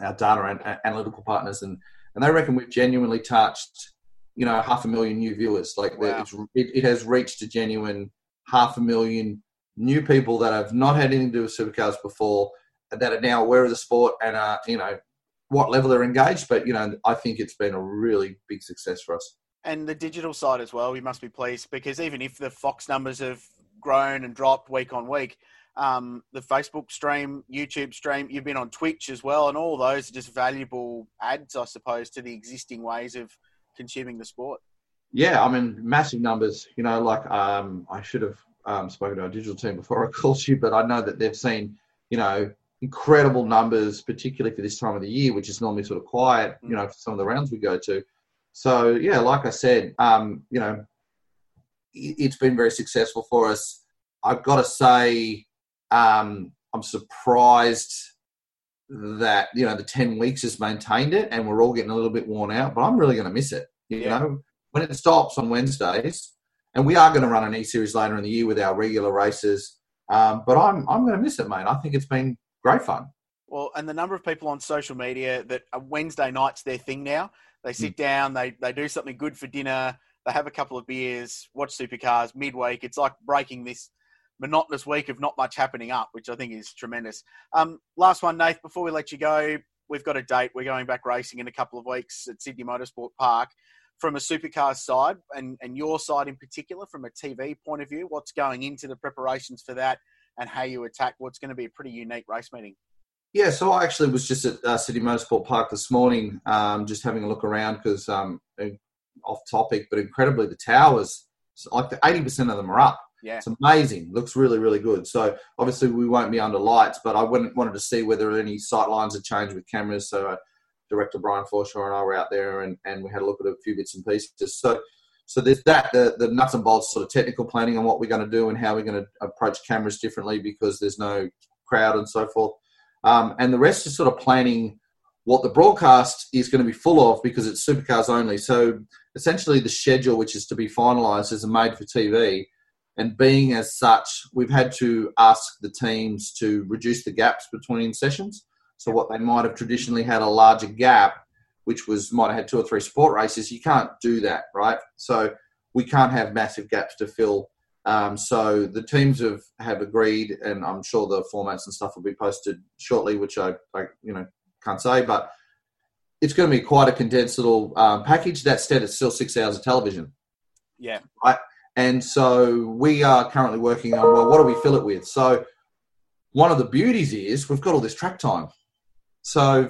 our data and analytical partners, and and they reckon we've genuinely touched you know half a million new viewers. Like Wow. it's, it, it has reached a genuine half a million new people that have not had anything to do with supercars before that are now aware of the sport and are you know what level they're engaged. But you know I think it's been a really big success for us. And the digital side as well, we must be pleased because even if the Fox numbers have grown and dropped week on week, um, the Facebook stream, YouTube stream, you've been on Twitch as well, and all those are just valuable ads, I suppose, to the existing ways of consuming the sport. Yeah, I mean, massive numbers. You know, like um, I should have um, spoken to our digital team before I called you, but I know that they've seen, you know, incredible numbers, particularly for this time of the year, which is normally sort of quiet. You know, for some of the rounds we go to. So yeah, like I said, um, you know, it- it's been very successful for us. I've got to say, um, I'm surprised that you know the ten weeks has maintained it, and we're all getting a little bit worn out. But I'm really going to miss it. You Yeah. know, when it stops on Wednesdays, and we are going to run an E series later in the year with our regular races. Um, but I'm I'm going to miss it, mate. I think it's been great fun. Well, and the number of people on social media that Wednesday night's their thing now. They sit down, they they do something good for dinner, they have a couple of beers, watch supercars midweek. It's like breaking this monotonous week of not much happening up, which I think is tremendous. Um, last one, Nath, before we let you go, we've got a date. We're going back racing in a couple of weeks at Sydney Motorsport Park. From a supercar side, and, and your side in particular, from a TV point of view, what's going into the preparations for that and how you attack what's going to be a pretty unique race meeting? Yeah, so I actually was just at uh, Sydney Motorsport Park this morning, um, just having a look around because um, uh, off topic, but incredibly the towers, like the eighty percent of them are up. Yeah. It's amazing. Looks really, really good. So obviously we won't be under lights, but I wouldn't, wanted to see whether any sight lines had changed with cameras. So uh, director Brian Forshaw and I were out there, and, and we had a look at a few bits and pieces. So so there's that the, the nuts and bolts sort of technical planning on what we're going to do and how we're going to approach cameras differently because there's no crowd and so forth. Um, and the rest is sort of planning what the broadcast is going to be full of because it's supercars only. So essentially, the schedule, which is to be finalised, is made for TV. And being as such, we've had to ask the teams to reduce the gaps between sessions. So what they might have traditionally had a larger gap, which was might have had two or three sport races, you can't do that, right? So we can't have massive gaps to fill. Um, so the teams have, have agreed, and I'm sure the formats and stuff will be posted shortly, which I, I you know can't say, but it's going to be quite a condensed little um, package. That said, it's still six hours of television. Yeah. Right. And so we are currently working on well, what do we fill it with? So one of the beauties is we've got all this track time. So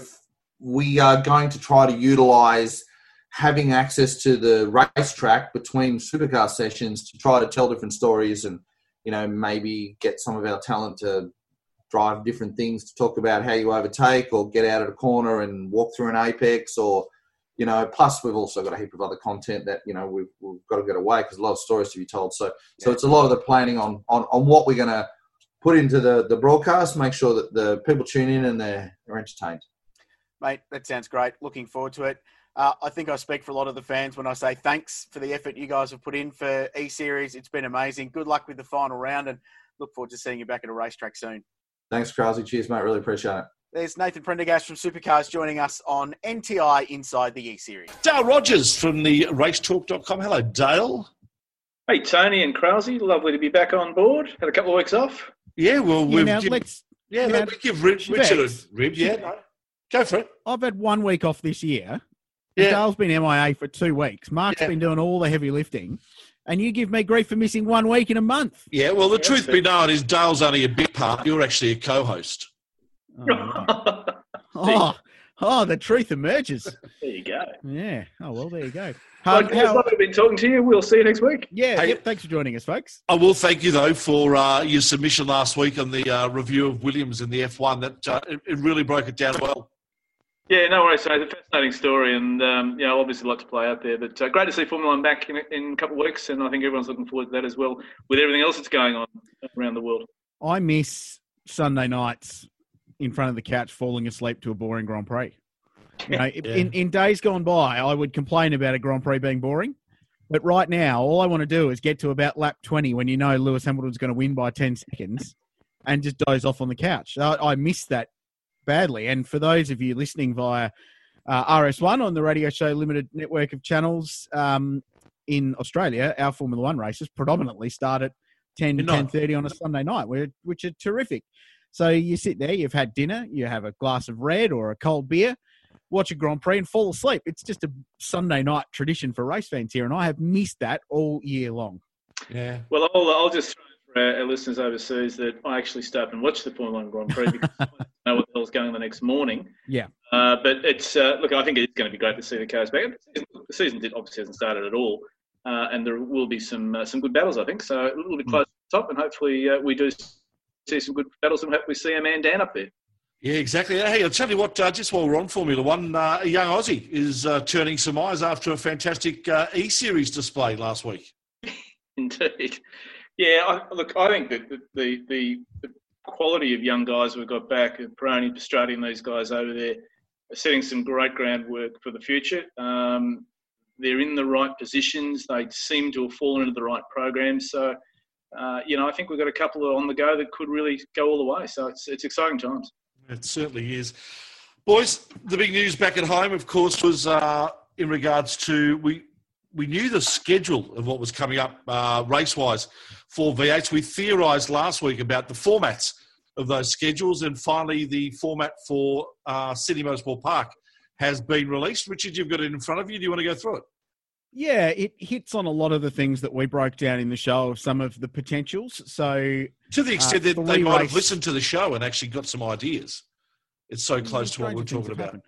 we are going to try to utilize having access to the racetrack between supercar sessions to try to tell different stories and you know maybe get some of our talent to drive different things to talk about how you overtake or get out of a corner and walk through an apex or you know plus we've also got a heap of other content that you know we've, we've got to get away because a lot of stories to be told. So so it's a lot of the planning on on, on what we're going to put into the the broadcast make sure that the people tune in and they're, they're entertained Mate, that sounds great. Looking forward to it. Uh, I think I speak for a lot of the fans when I say thanks for the effort you guys have put in for E Series. It's been amazing. Good luck with the final round and look forward to seeing you back at a racetrack soon. thanks Krause. cheers mate really appreciate it There's Nathan Prendergast from Supercars joining us on NTI Inside the E Series. Dale Rogers from the racetalk.com. Hello, Dale. Hey, Tony and Krause, lovely to be back on board. Had a couple of weeks off. Yeah, well, Yeah, we've now given- yeah, now, let me give Rich, Richard a Vex. rib. Yeah, no. Go for it. I've had one week off this year. Yeah. Dale's been MIA for two weeks. Mark's Yeah. been doing all the heavy lifting, and you give me grief for missing one week in a month. Yeah, well, the Yeah, truth but- be known is Dale's only a bit part. You're actually a co-host. Oh, right. oh, oh, the truth emerges. there you go. Yeah. Oh well, there you go. Well, Um, it's how- lovely to be talking to you. We'll see you next week. yeah. Hey- Yep. Thanks for joining us, folks. I will thank you though for uh, your submission last week on the uh, review of Williams in the F1. That uh, it, it really broke it down well. Yeah, no worries. So it's a fascinating story, and um, you know, obviously a lot to play out there. But uh, great to see Formula One back in, in a couple of weeks, and I think everyone's looking forward to that as well, with everything else that's going on around the world. I miss Sunday nights in front of the couch, falling asleep to a boring Grand Prix. You know, Yeah. in, in days gone by, I would complain about a Grand Prix being boring. But right now, all I want to do is get to about lap 20 when you know Lewis Hamilton's going to win by 10 seconds and just doze off on the couch. I, I miss that badly. And for those of you listening via uh, RS1 on the Radio Show Limited network of channels um, in Australia, our Formula One races predominantly start at 10 to 10.30 on a Sunday night, which are terrific. So you sit there, you've had dinner, you have a glass of red or a cold beer, watch a Grand Prix and fall asleep. It's just a Sunday night tradition for race fans here, and I have missed that all year long. Yeah. Well, I'll, I'll just throw for our, our listeners overseas that I actually stay up and watch the Formula One Grand Prix because I want to know what the hell's going on the next morning. Yeah. Uh, but it's uh, look, I think it's going to be great to see the cars back. The season, did, obviously hasn't started at all, uh, and there will be some uh, some good battles. I think so. A little bit close to the top, and hopefully uh, we do see some good battles, and hopefully see a man Dan up there. Yeah, exactly. Hey, I'll tell you what, uh, just while we're on Formula One, uh, a young Aussie is uh, turning some eyes after a fantastic uh, E Series display last week. Indeed. Yeah, I, look, I think that the, the, the, quality of young guys we've got back, and Peroni, Piastri, and these guys over there, are setting some great groundwork for the future. Um, they're in the right positions. They seem to have fallen into the right programs. So, uh, you know, I think we've got a couple on the go that could really go all the way. So it's, it's exciting times. It certainly is. Boys, the big news back at home, of course, was uh, in regards to we we knew the schedule of what was coming up uh, race wise for V8s. We theorised last week about the formats of those schedules, and finally, the format for uh, Sydney Motorsport Park has been released. Richard, you've got it in front of you. Do you want to go through it? Yeah, it hits on a lot of the things that we broke down in the show of some of the potentials. So To the extent Uh, that they might have listened to the show and actually got some ideas. It's so close to what we're talking about. have happened.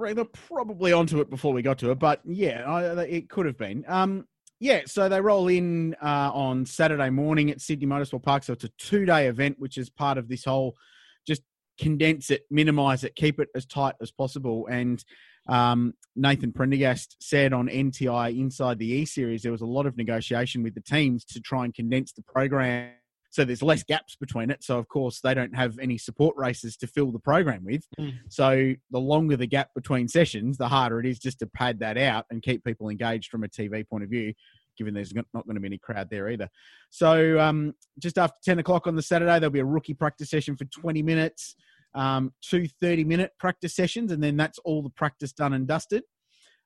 They're probably onto it before we got to it, but yeah, I, it could have been. Um, yeah, so they roll in uh, on Saturday morning at Sydney Motorsport Park. So it's a two day event, which is part of this whole just condense it, minimize it, keep it as tight as possible. And um, Nathan Prendergast said on NTI inside the E Series, there was a lot of negotiation with the teams to try and condense the program so there's less gaps between it. So of course they don't have any support races to fill the program with. Mm. So the longer the gap between sessions, the harder it is just to pad that out and keep people engaged from a TV point of view. Given there's not going to be any crowd there either. So um, just after 10 o'clock on the Saturday, there'll be a rookie practice session for 20 minutes, um, two 30 minute practice sessions, and then that's all the practice done and dusted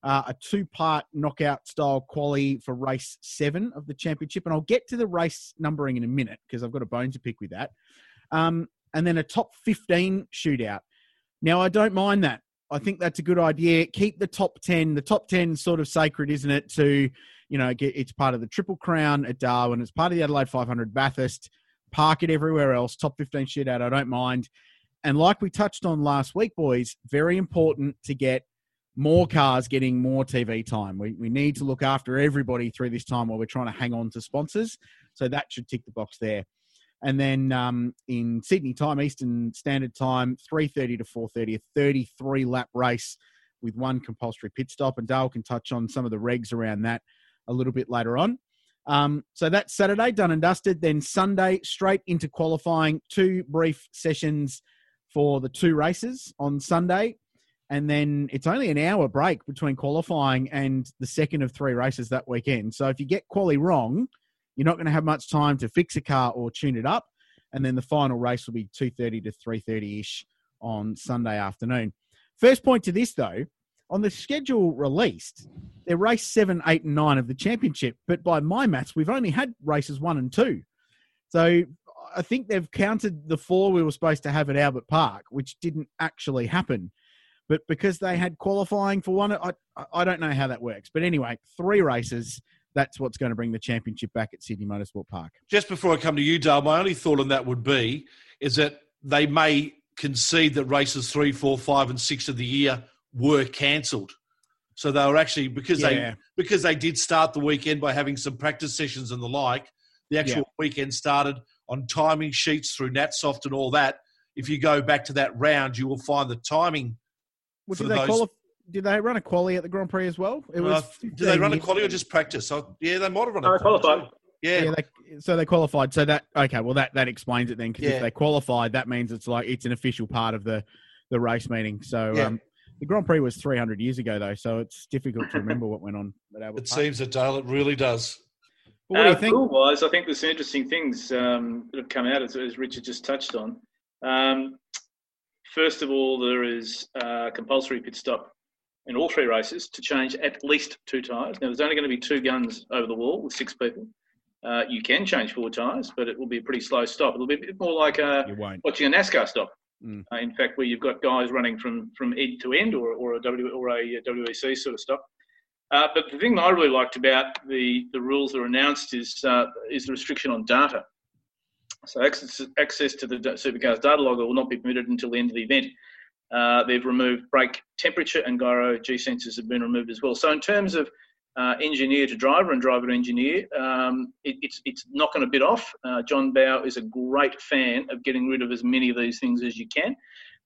uh, a two part knockout style quali for race seven of the championship. And I'll get to the race numbering in a minute because I've got a bone to pick with that. Um, and then a top 15 shootout. Now, I don't mind that. I think that's a good idea. Keep the top 10. The top 10 sort of sacred, isn't it? To, you know, get, it's part of the Triple Crown at Darwin. It's part of the Adelaide 500 Bathurst. Park it everywhere else. Top 15 shootout. I don't mind. And like we touched on last week, boys, very important to get more cars getting more TV time. We, we need to look after everybody through this time while we're trying to hang on to sponsors. So that should tick the box there. And then um, in Sydney time, Eastern Standard Time, 3.30 to 4.30, a 33 lap race with one compulsory pit stop. And Dale can touch on some of the regs around that a little bit later on. Um, so that's Saturday, done and dusted. Then Sunday, straight into qualifying, two brief sessions for the two races on Sunday and then it's only an hour break between qualifying and the second of three races that weekend. So if you get quali wrong, you're not going to have much time to fix a car or tune it up. And then the final race will be 2.30 to 3.30 ish on Sunday afternoon. First point to this though, on the schedule released, they're race seven, eight, and nine of the championship. But by my maths, we've only had races one and two. So I think they've counted the four we were supposed to have at Albert Park, which didn't actually happen but because they had qualifying for one, I, I don't know how that works. But anyway, three races. That's what's going to bring the championship back at Sydney Motorsport Park. Just before I come to you, Dale, my only thought on that would be is that they may concede that races three, four, five, and six of the year were cancelled. So they were actually because Yeah. they because they did start the weekend by having some practice sessions and the like. The actual weekend started on timing sheets through NatSoft and all that. If you go back to that round, you will find the timing Well, for did they those- qualify? Did they run a quali at the Grand Prix as well? It Uh, do they run a years quali or just practice? Oh, yeah, they might have run No, a they qualified. Yeah, Yeah, they, so they qualified. So that okay, well that that explains it then. Because Yeah. if they qualified, that means it's like it's an official part of the the race meeting. So Yeah. um, the Grand Prix was 300 years ago though, so it's difficult to remember what went on at Albert it Park. seems that Dale. It really does. But what do you Uh, think? Rule-wise, I think there's some interesting things um, that have come out, as, as Richard just touched on. Um, first of all, there is uh, compulsory pit stop in all three races to change at least two tyres. Now, there's only going to be two guns over the wall with six people. Uh, you can change four tyres, but it will be a pretty slow stop. It'll be a bit more like uh, watching a NASCAR stop. Mm. Uh, in fact, where you've got guys running from, from end to end or, or, a w, or a WEC sort of stop. Uh, but the thing that I really liked about the, the rules that are announced is, uh, is the restriction on data. So access, access to the supercars data logger will not be permitted until the end of the event. Uh, they've removed brake temperature and gyro G sensors have been removed as well. So in terms of uh, engineer to driver and driver to engineer, um, it, it's it's knocking a bit off. Uh, John Bowe is a great fan of getting rid of as many of these things as you can.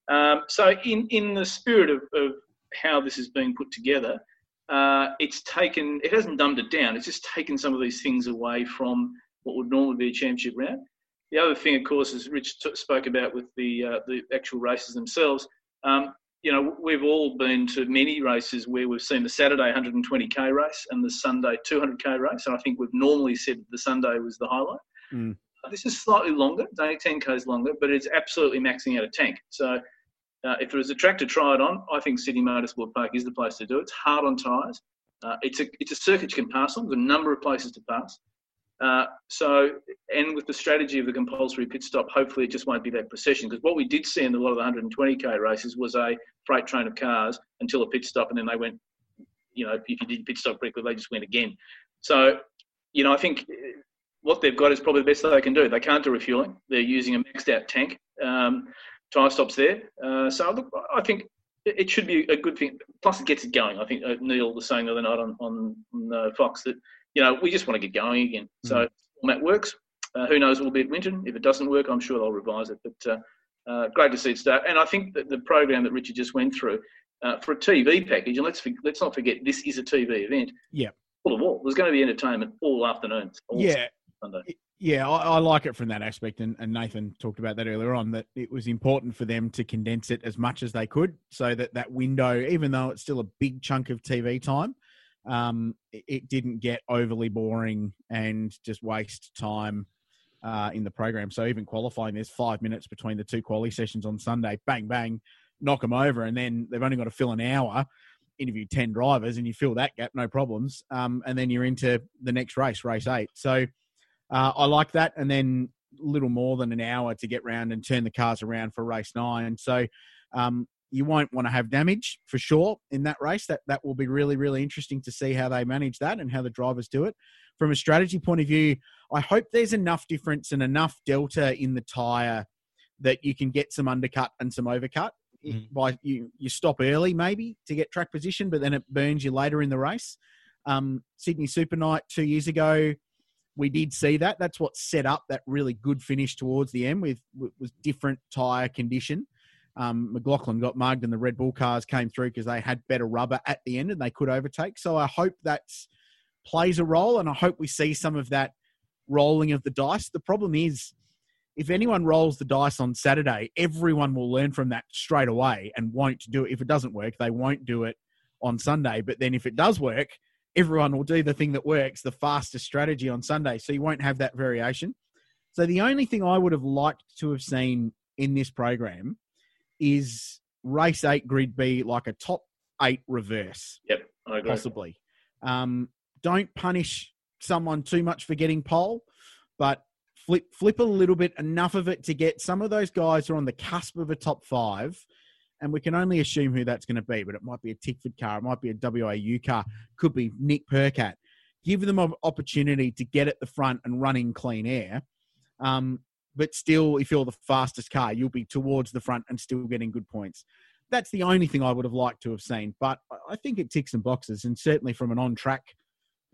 Um, so in in the spirit of, of how this is being put together, uh, it's taken it hasn't dumbed it down. It's just taken some of these things away from what would normally be a championship round. The other thing, of course, as Rich t- spoke about with the uh, the actual races themselves. Um, you know, we've all been to many races where we've seen the Saturday 120k race and the Sunday 200k race, and I think we've normally said the Sunday was the highlight. Mm. This is slightly longer, it's only 10k's longer, but it's absolutely maxing out a tank. So, uh, if there was a track to try it on, I think Sydney Motorsport Park is the place to do it. It's hard on tyres. Uh, it's a it's a circuit you can pass on. There's a number of places to pass. Uh, so, and with the strategy of the compulsory pit stop, hopefully it just won't be that procession. Because what we did see in a lot of the 120k races was a freight train of cars until a pit stop, and then they went. You know, if you did pit stop quickly, they just went again. So, you know, I think uh, what they've got is probably the best they can do. They can't do refueling. They're using a maxed out tank. Um, tyre stops there. Uh, so look, I think it it should be a good thing. Plus, it gets it going. I think uh, Neil was saying the other night on on, on uh, Fox that you know we just want to get going again. So format works. Uh, who knows? We'll be at Winton. If it doesn't work, I'm sure they'll revise it. But uh, uh, great to see it start. And I think that the program that Richard just went through uh, for a TV package, and let's let's not forget this is a TV event. Yeah. Full of all. There's going to be entertainment all afternoon. All Yeah, Sunday. yeah, I, I like it from that aspect, and, and Nathan talked about that earlier on. That it was important for them to condense it as much as they could, so that that window, even though it's still a big chunk of TV time, um, it, didn't get overly boring and just waste time uh, in the program. So even qualifying, there's five minutes between the two quali sessions on Sunday. Bang bang, knock them over, and then they've only got to fill an hour. Interview ten drivers, and you fill that gap, no problems. Um, and then you're into the next race, race eight. So uh, I like that, and then a little more than an hour to get round and turn the cars around for race nine. So um, you won't want to have damage for sure in that race. That that will be really really interesting to see how they manage that and how the drivers do it. From a strategy point of view, I hope there's enough difference and enough delta in the tire that you can get some undercut and some overcut. Mhm. By you, you stop early maybe to get track position, but then it burns you later in the race. Um, Sydney Super Night two years ago, we did see that. That's what set up that really good finish towards the end with was different tire condition. Um, McLaughlin got mugged, and the Red Bull cars came through because they had better rubber at the end and they could overtake. So I hope that plays a role, and I hope we see some of that rolling of the dice. The problem is, if anyone rolls the dice on Saturday, everyone will learn from that straight away and won't do it. If it doesn't work, they won't do it on Sunday. But then if it does work, everyone will do the thing that works, the fastest strategy on Sunday. So you won't have that variation. So the only thing I would have liked to have seen in this program is race eight grid be like a top eight reverse Yep, I agree. possibly. Um, don't punish someone too much for getting pole, but flip flip a little bit, enough of it to get some of those guys who are on the cusp of a top five. And we can only assume who that's going to be, but it might be a Tickford car, it might be a WAU car, could be Nick Percat. Give them an opportunity to get at the front and run in clean air. Um, but still, if you're the fastest car, you'll be towards the front and still getting good points that's the only thing I would have liked to have seen. But I- I think it ticks some boxes, and certainly from an on-track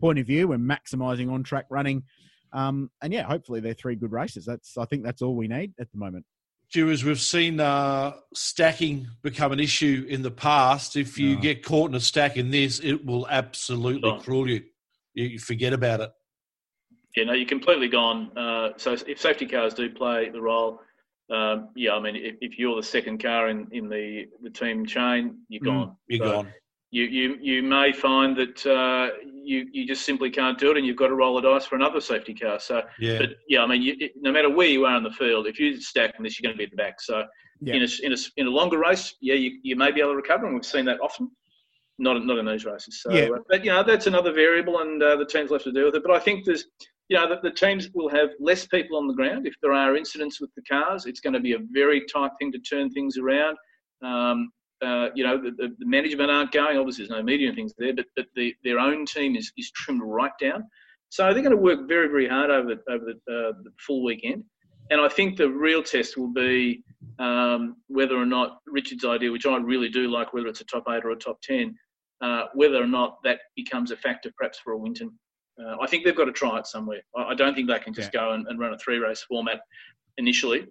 point of view, we're maximising on-track running. Um, and yeah, hopefully they're three good races. That's I think that's all we need at the moment. Stu, as we've seen uh, stacking become an issue in the past, if you No. get caught in a stack in this, it will absolutely Sure. cruel you. you. You forget about it. Yeah, no, you're completely gone. Uh, so if safety cars do play the role, um, yeah, I mean, if, if you're the second car in, in the, the team chain, you're Mm, gone. You're So gone. You, you, you may find that uh, you, you just simply can't do it and you've got to roll the dice for another safety car. So, Yeah. but yeah, I mean, you, it, no matter where you are in the field, if you stack this, you're going to be at the back. So Yeah. in, a, in, a, in a longer race, yeah, you, you may be able to recover, and we've seen that often. Not, not in these races. So, Yeah. uh, but you know that's another variable, and uh, the teams have to deal with it. But I think there's, you know, the, the teams will have less people on the ground. If there are incidents with the cars, it's going to be a very tight thing to turn things around. Um, uh, you know, the, the, management aren't going. Obviously, there's no media and things there, but, but the, their own team is, is trimmed right down. So they're going to work very, very hard over over the, uh, the full weekend. And I think the real test will be um, whether or not Richard's idea, which I really do like, whether it's a top eight or a top 10, uh, whether or not that becomes a factor perhaps for a Winton. Uh, I think they've got to try it somewhere. I, don't think they can just go and, and run a three race format initially.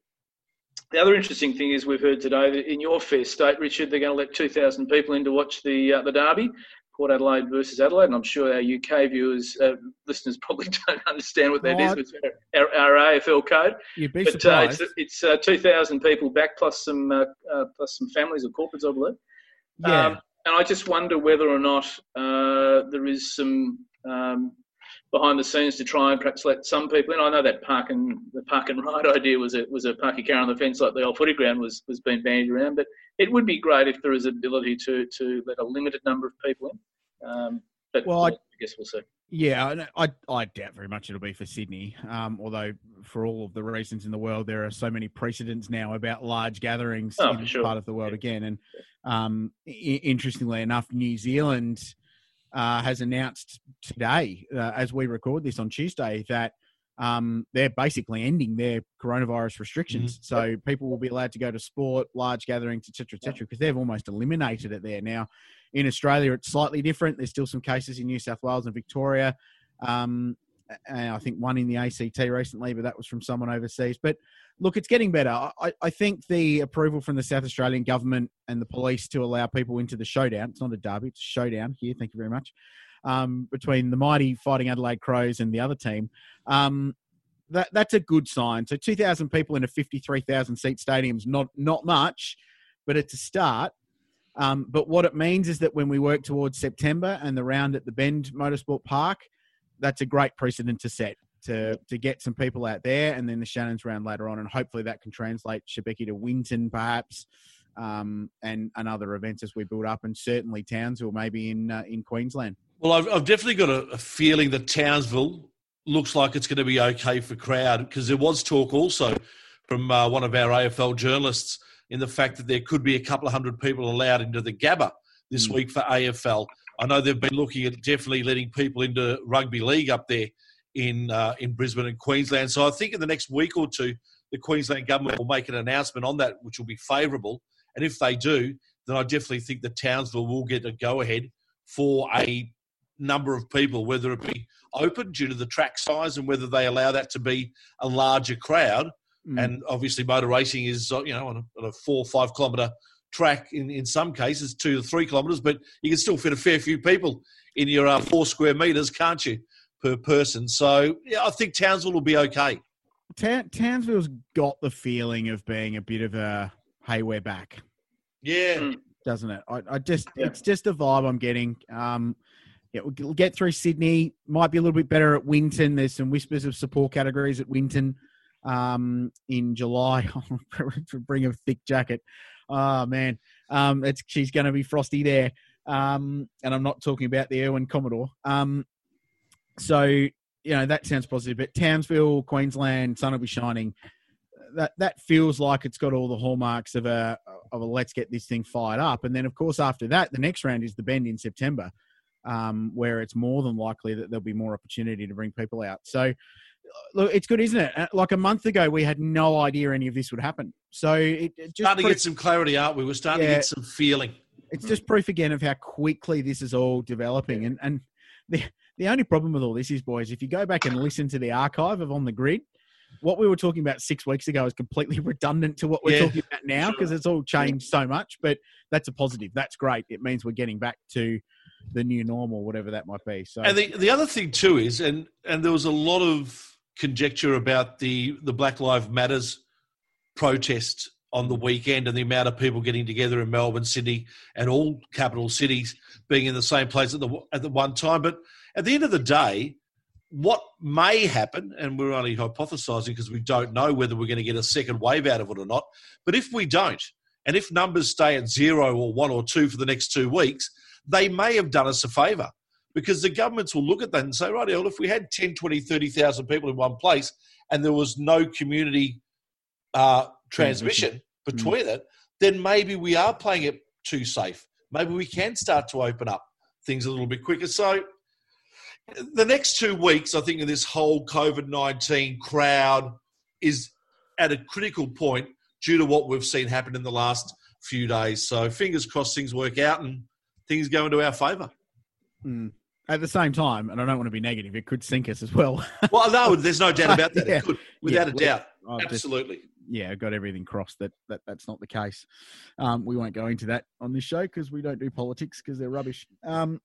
The other interesting thing is we've heard today that in your fair state, Richard, they're going to let 2,000 people in to watch the uh, the derby, Port Adelaide versus Adelaide. And I'm sure our UK viewers, uh, listeners probably don't understand what that is. Right. It's our, our AFL code. You'd be But uh, surprised. it's, it's uh, 2,000 people back plus some uh, uh, plus some families or corporates, I believe. yeah. Um, and I just wonder whether or not uh, there is some um, behind the scenes to try and perhaps let some people in. I know that park and the park and ride idea was a was a park your car on the fence like the old footy ground was was being bandied around. But it would be great if there is an ability to to let a limited number of people in. Um, but Well, I- I guess we'll see. Yeah, I, I doubt very much it'll be for Sydney. Um, although, for all of the reasons in the world, there are so many precedents now about large gatherings Oh, in this sure. part of the world Yeah. again. And um, interestingly enough, New Zealand uh, has announced today, uh, as we record this on Tuesday, that um, they're basically ending their coronavirus restrictions. So people will be allowed to go to sport, large gatherings, etc., etc., because they've almost eliminated it there now. In Australia, it's slightly different. There's still some cases in New South Wales and Victoria. Um, and I think one in the ACT recently, but that was from someone overseas. But look, it's getting better. I, I think the approval from the South Australian government and the police to allow people into the showdown, it's not a derby, it's a showdown here, thank you very much, um, between the mighty Fighting Adelaide Crows and the other team. Um, that, that's a good sign. So 2,000 people in a 53,000 seat stadium is not, not much, but it's a start. Um, but what it means is that when we work towards September and the round at the Bend Motorsport Park, that's a great precedent to set to to get some people out there, and then the Shannon's round later on, and hopefully that can translate Shebeki to Winton perhaps, um, and and other events as we build up, and certainly Townsville maybe in uh, in Queensland. Well, I've, I've definitely got a, a feeling that Townsville looks like it's going to be okay for crowd because there was talk also from uh, one of our AFL journalists in the fact that there could be a couple of hundred people allowed into the Gabba this Mm. week for AFL. I know they've been looking at definitely letting people into rugby league up there in uh, in Brisbane and Queensland. So I think in the next week or two, the Queensland government will make an announcement on that, which will be favourable. And if they do, then I definitely think that Townsville will get a go ahead for a number of people, whether it be open due to the track size and whether they allow that to be a larger crowd. Mm. And obviously, motor racing is uh, you know on a, on a four or five kilometre track in, in some cases, two to three kilometres, but you can still fit a fair few people in your uh, four square metres, can't you, per person? So yeah, I think Townsville will be okay. Ta- Townsville's got the feeling of being a bit of a hey, we're back. Yeah, Mm. doesn't it? I, I just Yeah. it's just a vibe I'm getting. Um, yeah, we'll we'll get through Sydney. Might be a little bit better at Winton. There's some whispers of support categories at Winton um, in July. Bring a thick jacket. Oh man, um, it's she's going to be frosty there. Um, and I'm not talking about the Irwin Commodore. Um, so you know that sounds positive. But Townsville, Queensland, sun will be shining. That that feels like it's got all the hallmarks of a of a let's get this thing fired up. And then of course after that, the next round is the Bend in September, um, where it's more than likely that there'll be more opportunity to bring people out. So look, it's good, isn't it? Uh, Like a month ago, we had no idea any of this would happen. So it, it just starting to get some clarity, aren't we? We're starting to get some feeling. it's just proof again of how quickly this is all developing. And and the the only problem with all this is, boys, if you go back and listen to the archive of on the grid, what we were talking about six weeks ago is completely redundant to what we're Yeah, talking about now because it's all changed so much. But that's a positive. That's great. It means we're getting back to the new normal, whatever that might be. So And the the other thing too is, and and there was a lot of conjecture about the the Black Lives Matters protest on the weekend and the amount of people getting together in Melbourne, Sydney, and all capital cities being in the same place at the at the one time. But at the end of the day, what may happen, and we're only hypothesising because we don't know whether we're going to get a second wave out of it or not. But if we don't, and if numbers stay at zero or one or two for the next two weeks, they may have done us a favour because the governments will look at that and say, right, well, if we had 10, 20, 30,000 people in one place and there was no community uh, transmission between it, then maybe we are playing it too safe. Maybe we can start to open up things a little bit quicker. So the next two weeks, I think, in this whole COVID 19 crowd is at a critical point due to what we've seen happen in the last few days. So fingers crossed things work out and things go into our favour. Mm. At the same time, and I don't want to be negative, it could sink us as well. Well, no, there's no doubt about that. Yeah. It could, without Yeah, a doubt. Absolutely. Yeah, I've just- yeah, got everything crossed that, that that's not the case. Um, we won't go into that on this show because we don't do politics because they're rubbish. Um,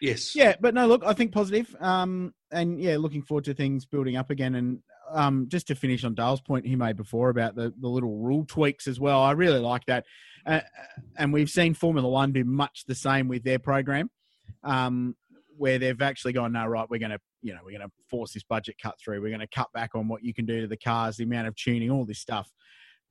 Yes. yeah, but no, look, I think positive. Um, and yeah, looking forward to things building up again. And um, just to finish on Dale's point he made before about the, the little rule tweaks as well, I really like that. Uh, and we've seen Formula One do much the same with their program, um, where they've actually gone, no, right, we're going to, you know, we're going to force this budget cut through. We're going to cut back on what you can do to the cars, the amount of tuning, all this stuff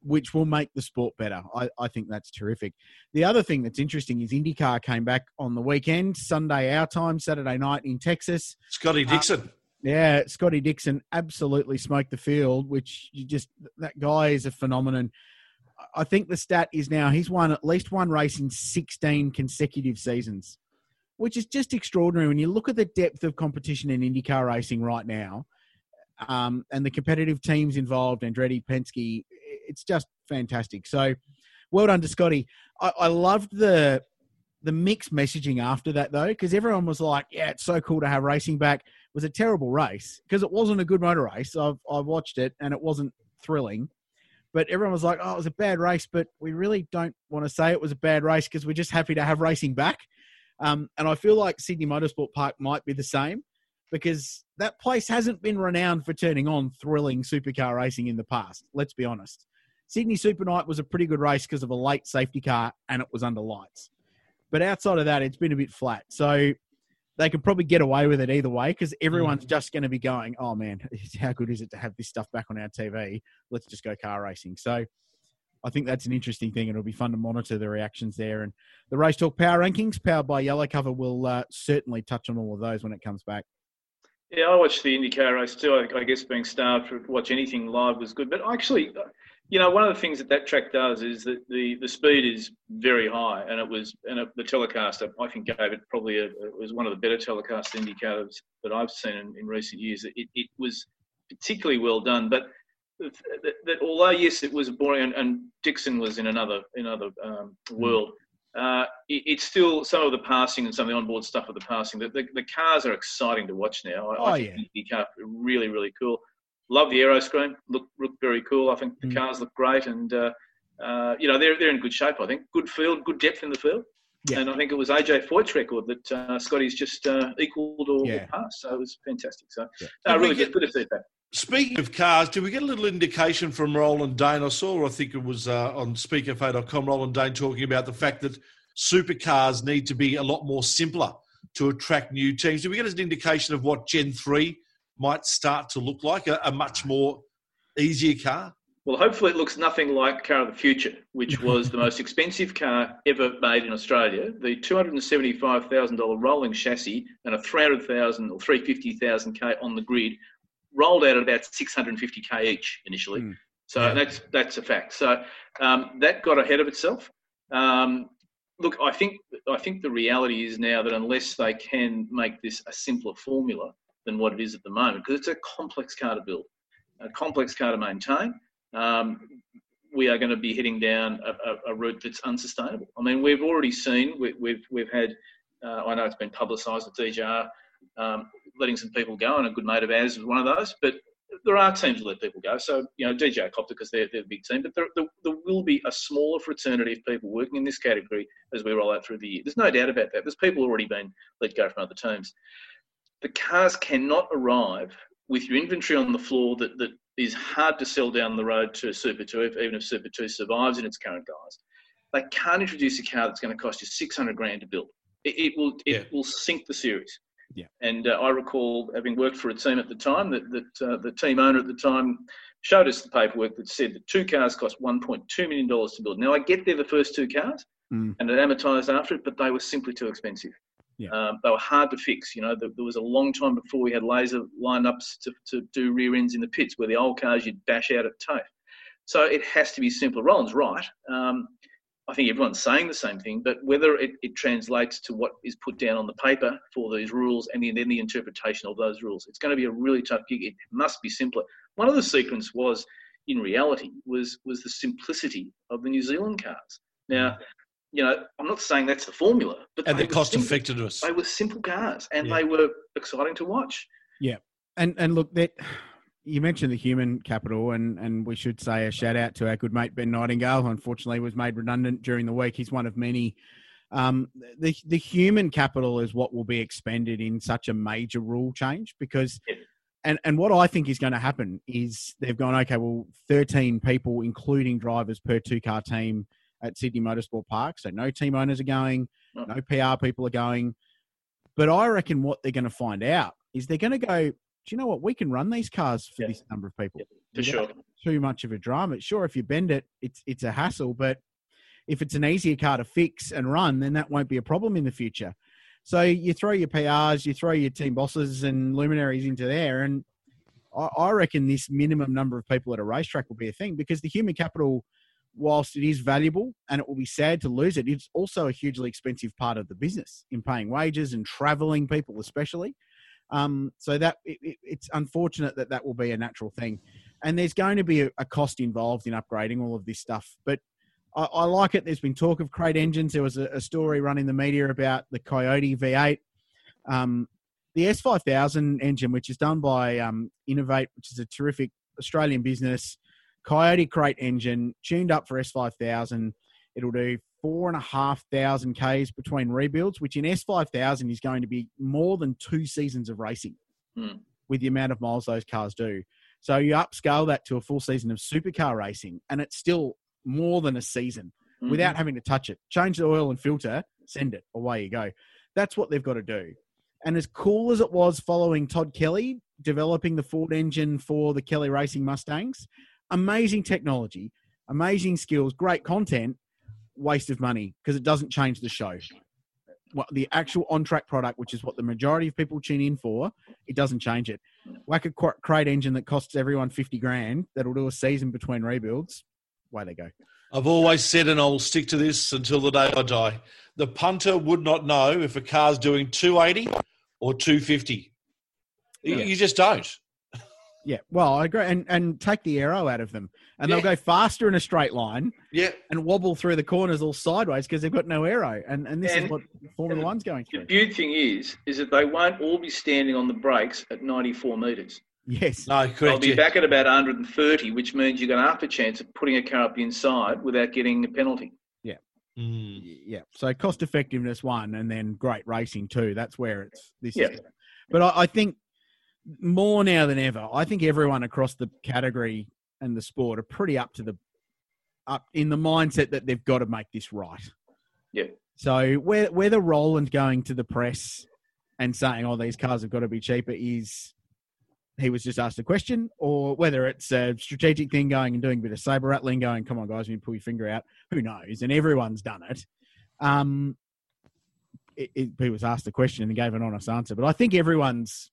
which will make the sport better. I, I think that's terrific. The other thing that's interesting is IndyCar came back on the weekend, Sunday our time, Saturday night in Texas. Scotty Dixon. Yeah, Scotty Dixon absolutely smoked the field, which you just that guy is a phenomenon. I think the stat is now he's won at least one race in 16 consecutive seasons, which is just extraordinary when you look at the depth of competition in IndyCar racing right now, um, and the competitive teams involved, Andretti, Penske. It's just fantastic. So, well done to Scotty. I, I loved the the mixed messaging after that though, because everyone was like, "Yeah, it's so cool to have racing back." It was a terrible race because it wasn't a good motor race. I've I watched it and it wasn't thrilling. But everyone was like, "Oh, it was a bad race," but we really don't want to say it was a bad race because we're just happy to have racing back. Um, and I feel like Sydney Motorsport Park might be the same because that place hasn't been renowned for turning on thrilling supercar racing in the past. Let's be honest. Sydney Super Night was a pretty good race because of a late safety car and it was under lights. But outside of that, it's been a bit flat. So they could probably get away with it either way because everyone's just going to be going, oh man, how good is it to have this stuff back on our TV? Let's just go car racing. So I think that's an interesting thing. and It'll be fun to monitor the reactions there. And the Race Talk Power Rankings, powered by Yellow Cover, will uh, certainly touch on all of those when it comes back. Yeah, I watched the IndyCar race too. I, I guess being starved to watch anything live was good. But actually, you know, one of the things that that track does is that the, the speed is very high, and it was and it, the telecaster I think gave it probably a, it was one of the better telecast IndyCars that I've seen in, in recent years. It, it was particularly well done, but that, that although yes, it was boring, and, and Dixon was in another another um, world. Uh, it, it's still some of the passing and some of the onboard stuff of the passing. The, the, the cars are exciting to watch now. I, Oh, I think the IndyCar really really cool. Love the aero screen. Look look very cool. I think the Mm. cars look great, and uh, uh, you know they're they're in good shape. I think good field, good depth in the field. Yeah. And I think it was AJ Foyt's record that uh, Scotty's just uh, equaled or, Yeah. passed. So it was fantastic. So Yeah. no, really get- good, good to see that. Speaking of cars, did we get a little indication from Roland Dane? I saw, I think it was uh, on speedcafe.com, Roland Dane talking about the fact that supercars need to be a lot more simpler to attract new teams. Did we get an indication of what Gen 3 might start to look like? A, a much more easier car? Well, hopefully it looks nothing like Car of the Future, which was the most expensive car ever made in Australia. The $275,000 rolling chassis and a 300,000 or 350,000 K on the grid rolled out at about 650K each initially. Mm. So Yeah. that's that's a fact. So um, that got ahead of itself. Um, look, I think I think the reality is now that unless they can make this a simpler formula than what it is at the moment, because it's a complex car to build, a complex car to maintain, um, we are going to be heading down a, a, a route that's unsustainable. I mean, we've already seen we, we've we've had. Uh, I know it's been publicised with DJR um, letting some people go, and a good mate of ours was one of those. But there are teams that let people go. So, you know, DJ Copter, because they're, they're a big team, but there, there, there, will be a smaller fraternity of people working in this category as we roll out through the year. There's no doubt about that. There's people already been let go from other teams. The cars cannot arrive with your inventory on the floor that, that is hard to sell down the road to Super 2, if, even if Super 2 survives in its current guise. They can't introduce a car that's going to cost you 600 grand to build. It, it will it yeah. will sink the series. Yeah. And uh, I recall having worked for a team at the time that, that uh, the team owner at the time showed us the paperwork that said that two cars cost $1.2 million to build. Now, I get they're the first two cars mm. and it amortized after it, but they were simply too expensive. Yeah. Um, they were hard to fix. You know, there, there was a long time before we had laser lineups to, to do rear ends in the pits where the old cars you'd bash out at TAFE. So it has to be simpler. Roland's right. Um, I think everyone's saying the same thing, but whether it, it, translates to what is put down on the paper for these rules and then the interpretation of those rules, it's going to be a really tough gig. It must be simpler. One of the secrets was, in reality, was was the simplicity of the New Zealand cars. Now, you know, I'm not saying that's the formula, but and the cost effectiveness. They were simple cars, and yeah. they were exciting to watch. Yeah, and and look that you mentioned the human capital, and, and we should say a shout out to our good mate Ben Nightingale, who unfortunately was made redundant during the week. He's one of many. Um, the the human capital is what will be expended in such a major rule change because, and and what I think is going to happen is they've gone okay. Well, thirteen people, including drivers per two car team at Sydney Motorsport Park, so no team owners are going, no PR people are going. But I reckon what they're going to find out is they're going to go do you know what? We can run these cars for yeah. this number of people. Yeah, for sure. Too much of a drama. Sure, if you bend it, it's it's a hassle, but if it's an easier car to fix and run, then that won't be a problem in the future. So you throw your PRs, you throw your team bosses and luminaries into there, and I, I reckon this minimum number of people at a racetrack will be a thing because the human capital, whilst it is valuable and it will be sad to lose it, it's also a hugely expensive part of the business in paying wages and traveling people, especially. Um, so that it, it, it's unfortunate that that will be a natural thing, and there's going to be a, a cost involved in upgrading all of this stuff. But I, I, like it. There's been talk of crate engines. There was a, a story running the media about the Coyote V8. Um, the S5000 engine, which is done by um, Innovate, which is a terrific Australian business, Coyote crate engine tuned up for S5000. It'll do four and a half thousand Ks between rebuilds, which in S5000 is going to be more than two seasons of racing mm. with the amount of miles those cars do. So you upscale that to a full season of supercar racing, and it's still more than a season mm-hmm. without having to touch it. Change the oil and filter, send it, away you go. That's what they've got to do. And as cool as it was following Todd Kelly developing the Ford engine for the Kelly Racing Mustangs, amazing technology, amazing skills, great content waste of money because it doesn't change the show. What the actual on-track product, which is what the majority of people tune in for, it doesn't change it. Whack a crate engine that costs everyone fifty grand that'll do a season between rebuilds. Way they go. I've always said, and I'll stick to this until the day I die. The punter would not know if a car's doing 280 or 250. Yeah. You just don't. Yeah, well, I agree, and and take the aero out of them, and yeah. they'll go faster in a straight line. Yeah, and wobble through the corners all sideways because they've got no aero, and and this and, is what Formula One's going through. The beauty thing is, is that they won't all be standing on the brakes at 94 meters. Yes, no, correct. They'll be yeah. back at about 130, which means you've got half a chance of putting a car up inside without getting a penalty. Yeah. Mm. Yeah. So cost effectiveness one, and then great racing two. That's where it's this. Yeah. Is, but I, I think more now than ever. I think everyone across the category and the sport are pretty up to the up in the mindset that they've got to make this right. Yeah. So where whether Roland going to the press and saying, "Oh, these cars have got to be cheaper," is he was just asked a question, or whether it's a strategic thing going and doing a bit of saber rattling, going, "Come on, guys, you pull your finger out." Who knows? And everyone's done it. Um, it, it, he was asked a question and gave an honest answer, but I think everyone's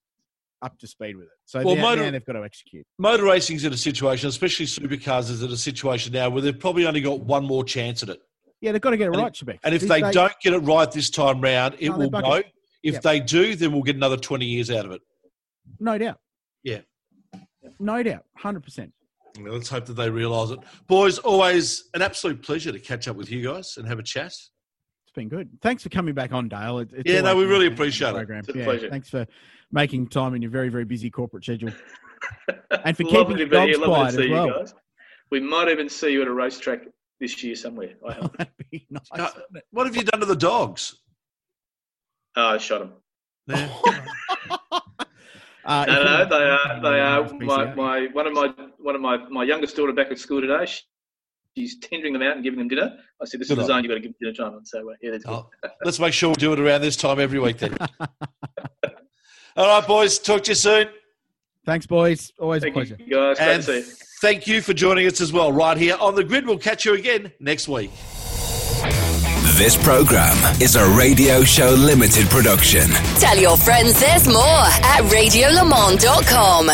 up to speed with it. So well, now, motor, now they've got to execute. Motor racing's in a situation, especially supercars, is in a situation now where they've probably only got one more chance at it. Yeah, they've got to get it and right, Shebeck. And if they, they, don't get it right this time round, it no, will go. If yep. they do, then we'll get another 20 years out of it. No doubt. Yeah. No doubt. 100%. Well, let's hope that they realise it. Boys, always an absolute pleasure to catch up with you guys and have a chat. It's been good. Thanks for coming back on, Dale. It's yeah, no, we really appreciate it. It's a yeah, pleasure. Thanks for making time in your very, very busy corporate schedule. and for keeping to the here. dogs quiet as you well. We might even see you at a racetrack this year somewhere. I hope. That'd be nice. Uh. What have you done to the dogs? Oh, I shot them. Yeah. Uh, No, if no, they are. They are. My, my one of my one of my my youngest daughter back at school today. she- She's tendering them out and giving them dinner. I said, "This Good is the on zone you've got to give dinner time." on. So uh, yeah, that's good. Oh, let's make sure we do it around this time every week then. All right, boys. Talk to you soon. Thanks, boys. Always a Thank pleasure. you, guys. Great And to see you. thank you for joining us as well, right here on the grid. We'll catch you again next week. This program is a Radio Show Limited production. Tell your friends there's more at radiolemans.com.